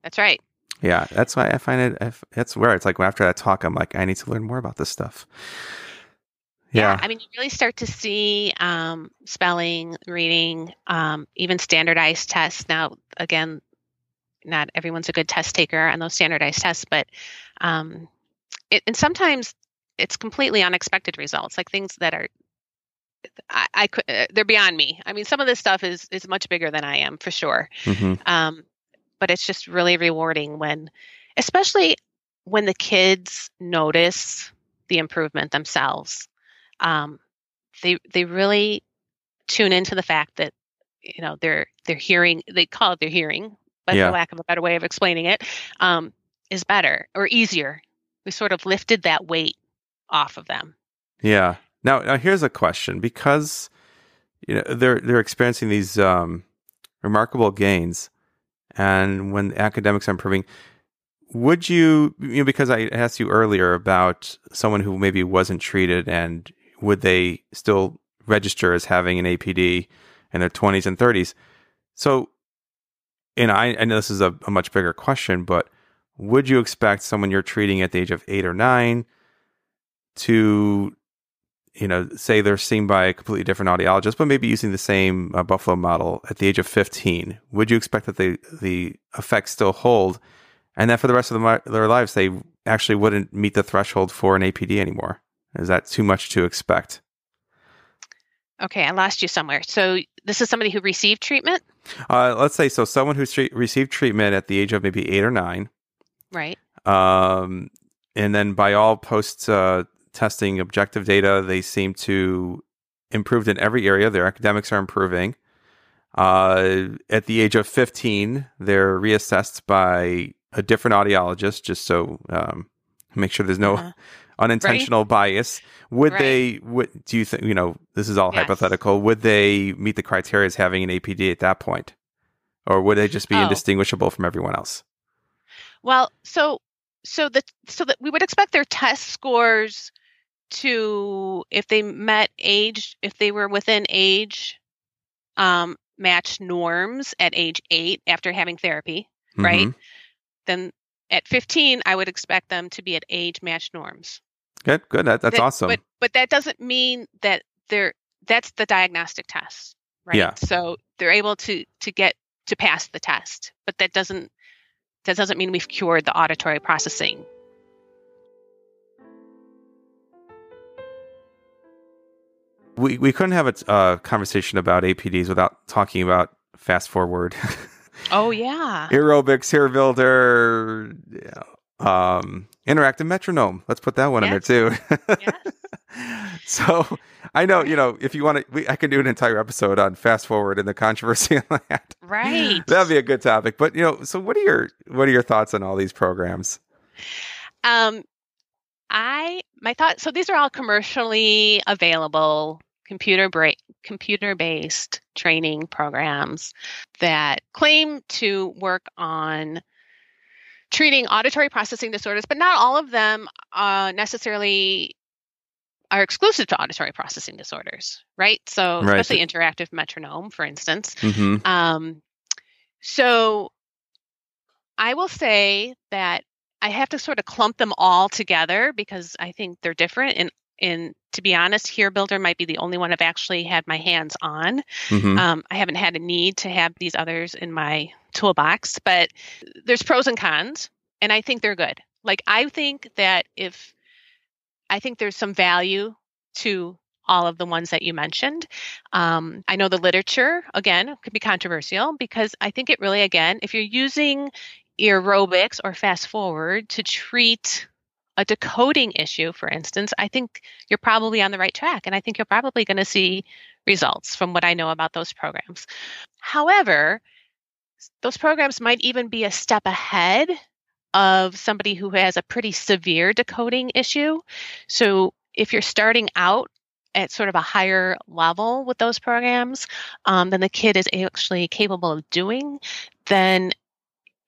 That's right. Yeah, that's why I find it. That's where it's like after that talk, I'm like, I need to learn more about this stuff. Yeah, yeah I mean, you really start to see um, spelling, reading, um, even standardized tests. Now, again, not everyone's a good test taker on those standardized tests, but um, it, and sometimes it's completely unexpected results, like things that are I, I, could uh, they're beyond me. I mean, some of this stuff is is much bigger than I am for sure. Mm-hmm. Um, but it's just really rewarding when, especially when the kids notice the improvement themselves. Um, they they really tune into the fact that you know they're they're hearing they call it their hearing, but yeah. for lack of a better way of explaining it, um, is better or easier. We sort of lifted that weight off of them. Yeah. Now, now here's a question because you know they're they're experiencing these um, remarkable gains and when academics are improving, would you, you know, because I asked you earlier about someone who maybe wasn't treated and would they still register as having an APD in their 20s and 30s? So, and I, I know this is a, a much bigger question, but would you expect someone you're treating at the age of eight or nine to you know, say they're seen by a completely different audiologist, but maybe using the same uh, Buffalo model at the age of 15, would you expect that they, the effects still hold and that for the rest of the, their lives, they actually wouldn't meet the threshold for an APD anymore? Is that too much to expect? Okay, I lost you somewhere. So this is somebody who received treatment? Uh, let's say so someone who received treatment at the age of maybe eight or nine. Right. Um, and then by all post uh, testing objective data, they seem to improved in every area. Their academics are improving. Uh, at the age of 15, they're reassessed by a different audiologist, just so um, make sure there's no uh-huh. unintentional right? bias. Would right. they? Would, do you think? You know, this is all yes. hypothetical. Would they meet the criteria as having an APD at that point, or would they just be oh. indistinguishable from everyone else? Well, so so that so that we would expect their test scores to if they met age if they were within age um match norms at age 8 after having therapy, mm-hmm. right? Then at 15 I would expect them to be at age match norms. Good, good. That, that's that, awesome. But but that doesn't mean that they're that's the diagnostic test, right? Yeah. So they're able to to get to pass the test, but that doesn't that doesn't mean we've cured the auditory processing. We we couldn't have a uh, conversation about APDs without talking about Fast ForWord. oh yeah. Earobics, hair builder, um, interactive metronome. Let's put that one yes. in there too. yes. So I know, you know, if you want to, I can do an entire episode on Fast ForWord and the controversy on that. Right. That'd be a good topic. But you know, so what are your what are your thoughts on all these programs? Um, I my thought. So these are all commercially available computer bra- computer based training programs that claim to work on treating auditory processing disorders, but not all of them uh, necessarily are exclusive to auditory processing disorders, right? So, right. especially interactive metronome, for instance. Mm-hmm. Um, so, I will say that I have to sort of clump them all together because I think they're different. in and to be honest, HearBuilder might be the only one I've actually had my hands on. Mm-hmm. Um, I haven't had a need to have these others in my toolbox, but there's pros and cons, and I think they're good. Like, I think that if I think there's some value to all of the ones that you mentioned. Um, I know the literature, again, could be controversial because I think it really, again, if you're using Earobics or Fast ForWord to treat a decoding issue, for instance, I think you're probably on the right track. And I think you're probably going to see results from what I know about those programs. However, those programs might even be a step ahead of somebody who has a pretty severe decoding issue. So if you're starting out at sort of a higher level with those programs um, than the kid is actually capable of doing, then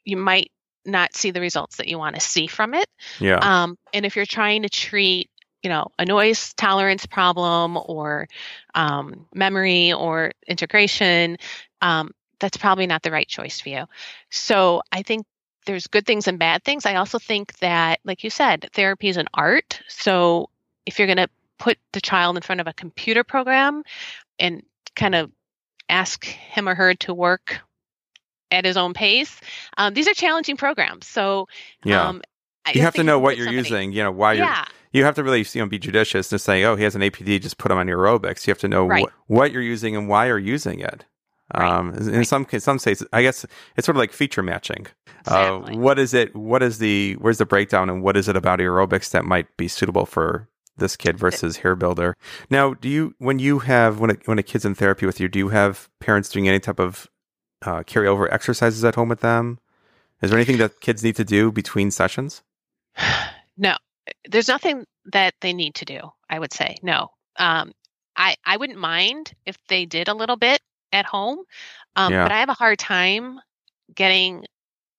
you might not see the results that you want to see from it. Yeah. Um, and if you're trying to treat, you know, a noise tolerance problem or um, memory or integration, um, that's probably not the right choice for you. So I think there's good things and bad things. I also think that, like you said, therapy is an art. So if you're going to put the child in front of a computer program and kind of ask him or her to work at his own pace, um, these are challenging programs. So yeah. Um, you have to know what you're somebody. using, you know, why you're, yeah. you have to really, you know, be judicious and say, oh, he has an APD, just put him on Earobics. You have to know right. wh- what you're using and why you're using it. Right. Um, in right. some some cases, I guess it's sort of like feature matching. Uh, exactly. Uh, what is it? What is the? Where's the breakdown, and what is it about Earobics that might be suitable for this kid versus HearBuilder? Now, do you when you have when a, when a kid's in therapy with you, do you have parents doing any type of uh, carryover exercises at home with them? Is there anything that kids need to do between sessions? No, there's nothing that they need to do. I would say no. Um, I I wouldn't mind if they did a little bit at home. Um, yeah. But I have a hard time getting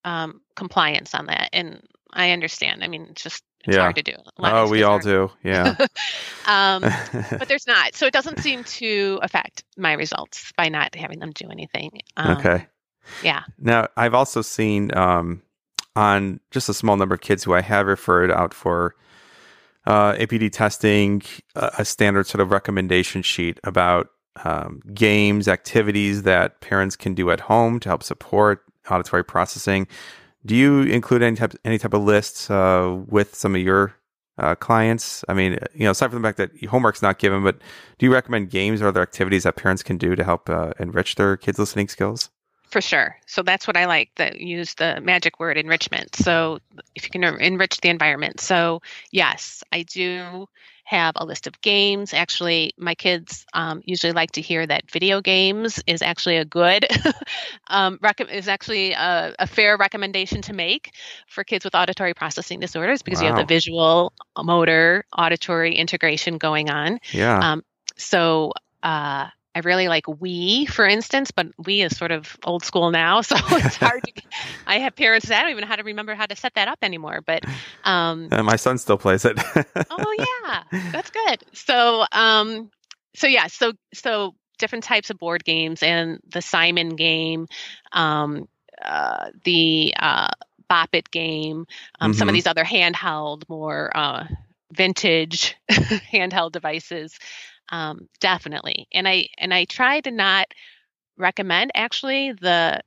um, compliance on that. And I understand. I mean, it's just it's yeah. hard to do. Oh, we all do. Yeah. um, but there's not. So it doesn't seem to affect my results by not having them do anything. Um, okay. Yeah. Now, I've also seen um, on just a small number of kids who I have referred out for uh, APD testing, a standard sort of recommendation sheet about um, games, activities that parents can do at home to help support auditory processing. Do you include any type any type of lists uh, with some of your uh, clients? I mean, you know, aside from the fact that homework's not given, but do you recommend games or other activities that parents can do to help uh, enrich their kids' listening skills? For sure. So that's what I like that use the magic word enrichment. So if you can enrich the environment. So yes, I do have a list of games. Actually, my kids um, usually like to hear that video games is actually a good, um, rec- is actually a, a, fair recommendation to make for kids with auditory processing disorders because wow. you have the visual, motor, auditory integration going on. Yeah. Um, so uh, I really like Wii, for instance, but Wii is sort of old school now, so it's hard. to, I have parents that I don't even know how to remember how to set that up anymore. But um, uh, my son still plays it. oh yeah, that's good. So um, so yeah, so so different types of board games and the Simon game, um, uh, the uh, Bop It game, um, mm-hmm. some of mm-hmm. these other handheld, more uh, vintage handheld devices um, definitely and i and i try to not recommend actually the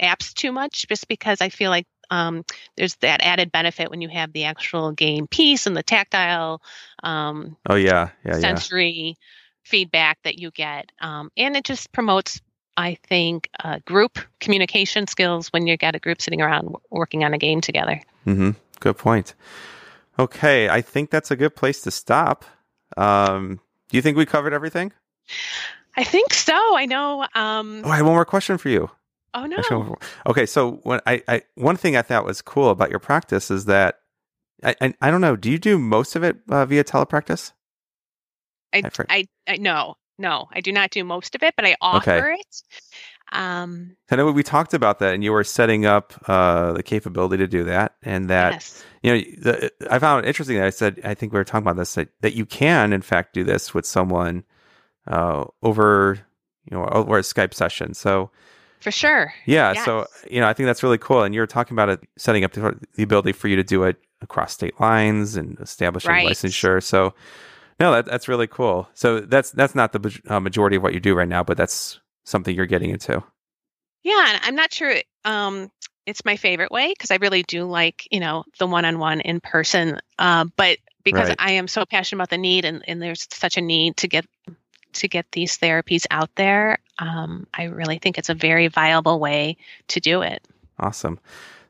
apps too much just because i feel like um, there's that added benefit when you have the actual game piece and the tactile um, oh yeah yeah sensory yeah. feedback that you get um, and it just promotes i think uh, group communication skills when you get a group sitting around working on a game together mm-hmm. good point okay i think that's a good place to stop um, do you think we covered everything? I think so. I know. Um, oh, I have one more question for you. Oh no. okay, so when I, I one thing I thought was cool about your practice is that I I, I don't know. Do you do most of it uh, via telepractice? I, I, I no no I do not do most of it, but I offer okay. it. Um, I know we talked about that, and you were setting up uh, the capability to do that, and that yes. you know, the, I found it interesting that I said I think we were talking about this that, that you can in fact do this with someone uh, over you know over a Skype session. So for sure, yeah. Yes. So you know, I think that's really cool, and you were talking about it setting up the, the ability for you to do it across state lines and establishing right. licensure. So no, that, that's really cool. So that's that's not the uh, majority of what you do right now, but that's something you're getting into. Yeah, and I'm not sure um, it's my favorite way because I really do like you know the one-on-one in person. Uh, but because right. I am so passionate about the need, and, and there's such a need to get to get these therapies out there, um, I really think it's a very viable way to do it. Awesome.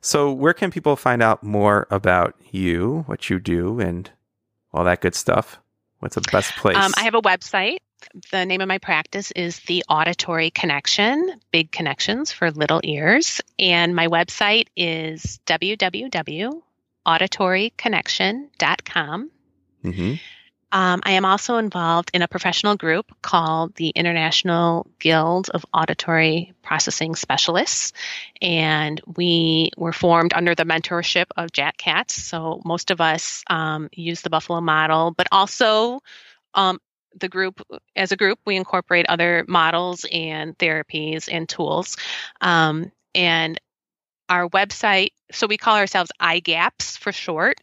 So, where can people find out more about you, what you do, and all that good stuff? What's the best place? Um, I have a website, the name of my practice is The Auditory Connection, big connections for little ears. And my website is www.auditoryconnection.com. Mm-hmm. Um, I am also involved in a professional group called the International Guild of Auditory Processing Specialists. And we were formed under the mentorship of Jack Katz. So most of us um, use the Buffalo model, but also um, the group as a group we incorporate other models and therapies and tools um, and our website so we call ourselves iGaps for short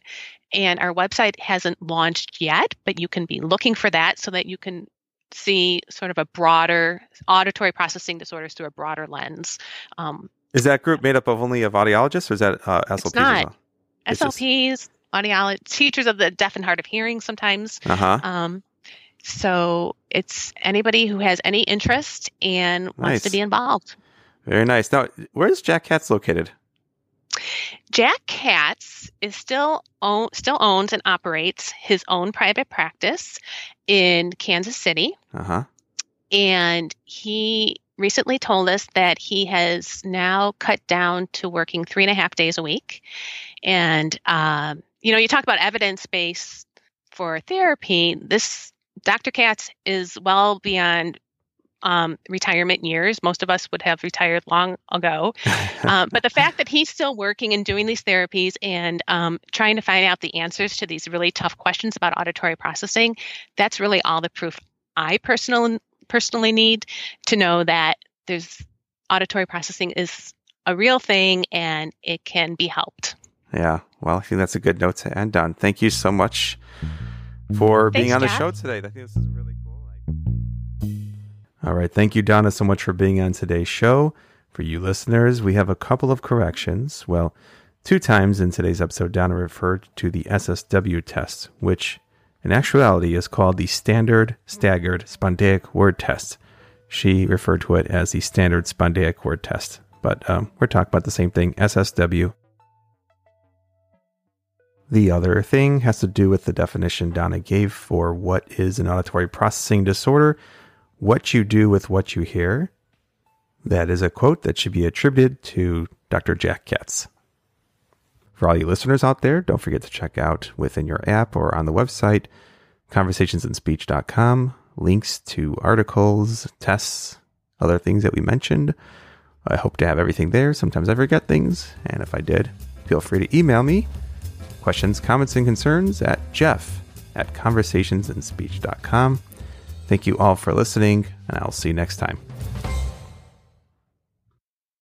and our website hasn't launched yet but you can be looking for that so that you can see sort of a broader auditory processing disorders through a broader lens um, is that group made up of only of audiologists or is that uh, slps it's not. Well? slps just... audiologists teachers of the deaf and hard of hearing sometimes uh-huh. um, so it's anybody who has any interest and nice. wants to be involved. Very nice. Now, where is Jack Katz located? Jack Katz is still own, still owns and operates his own private practice in Kansas City. Uh-huh. And he recently told us that he has now cut down to working three and a half days a week. And um, you know, you talk about evidence base for therapy. This Dr. Katz is well beyond um, retirement years. Most of us would have retired long ago. Um, but the fact that he's still working and doing these therapies and um, trying to find out the answers to these really tough questions about auditory processing, that's really all the proof I personal, personally need to know that there's auditory processing is a real thing and it can be helped. Yeah. Well, I think that's a good note to end on. Thank you so much for Thanks, being on the show today. I think this is really cool. All right. Thank you, Donna, so much for being on today's show. For you listeners, we have a couple of corrections. Well, two times in today's episode, Donna referred to the SSW test, which in actuality is called the Standard Staggered Spondaic Word Test. She referred to it as the standard spondaic word test, but um, we're talking about the same thing SSW. The other thing has to do with the definition Donna gave for what is an auditory processing disorder, what you do with what you hear. That is a quote that should be attributed to Dr. Jack Katz. For all you listeners out there, don't forget to check out within your app or on the website conversationsinspeech.com links to articles, tests, other things that we mentioned. I hope to have everything there. Sometimes I forget things, and if I did, feel free to email me questions, comments, and concerns at jeff at conversationsinspeech.com. Thank you all for listening, and I'll see you next time.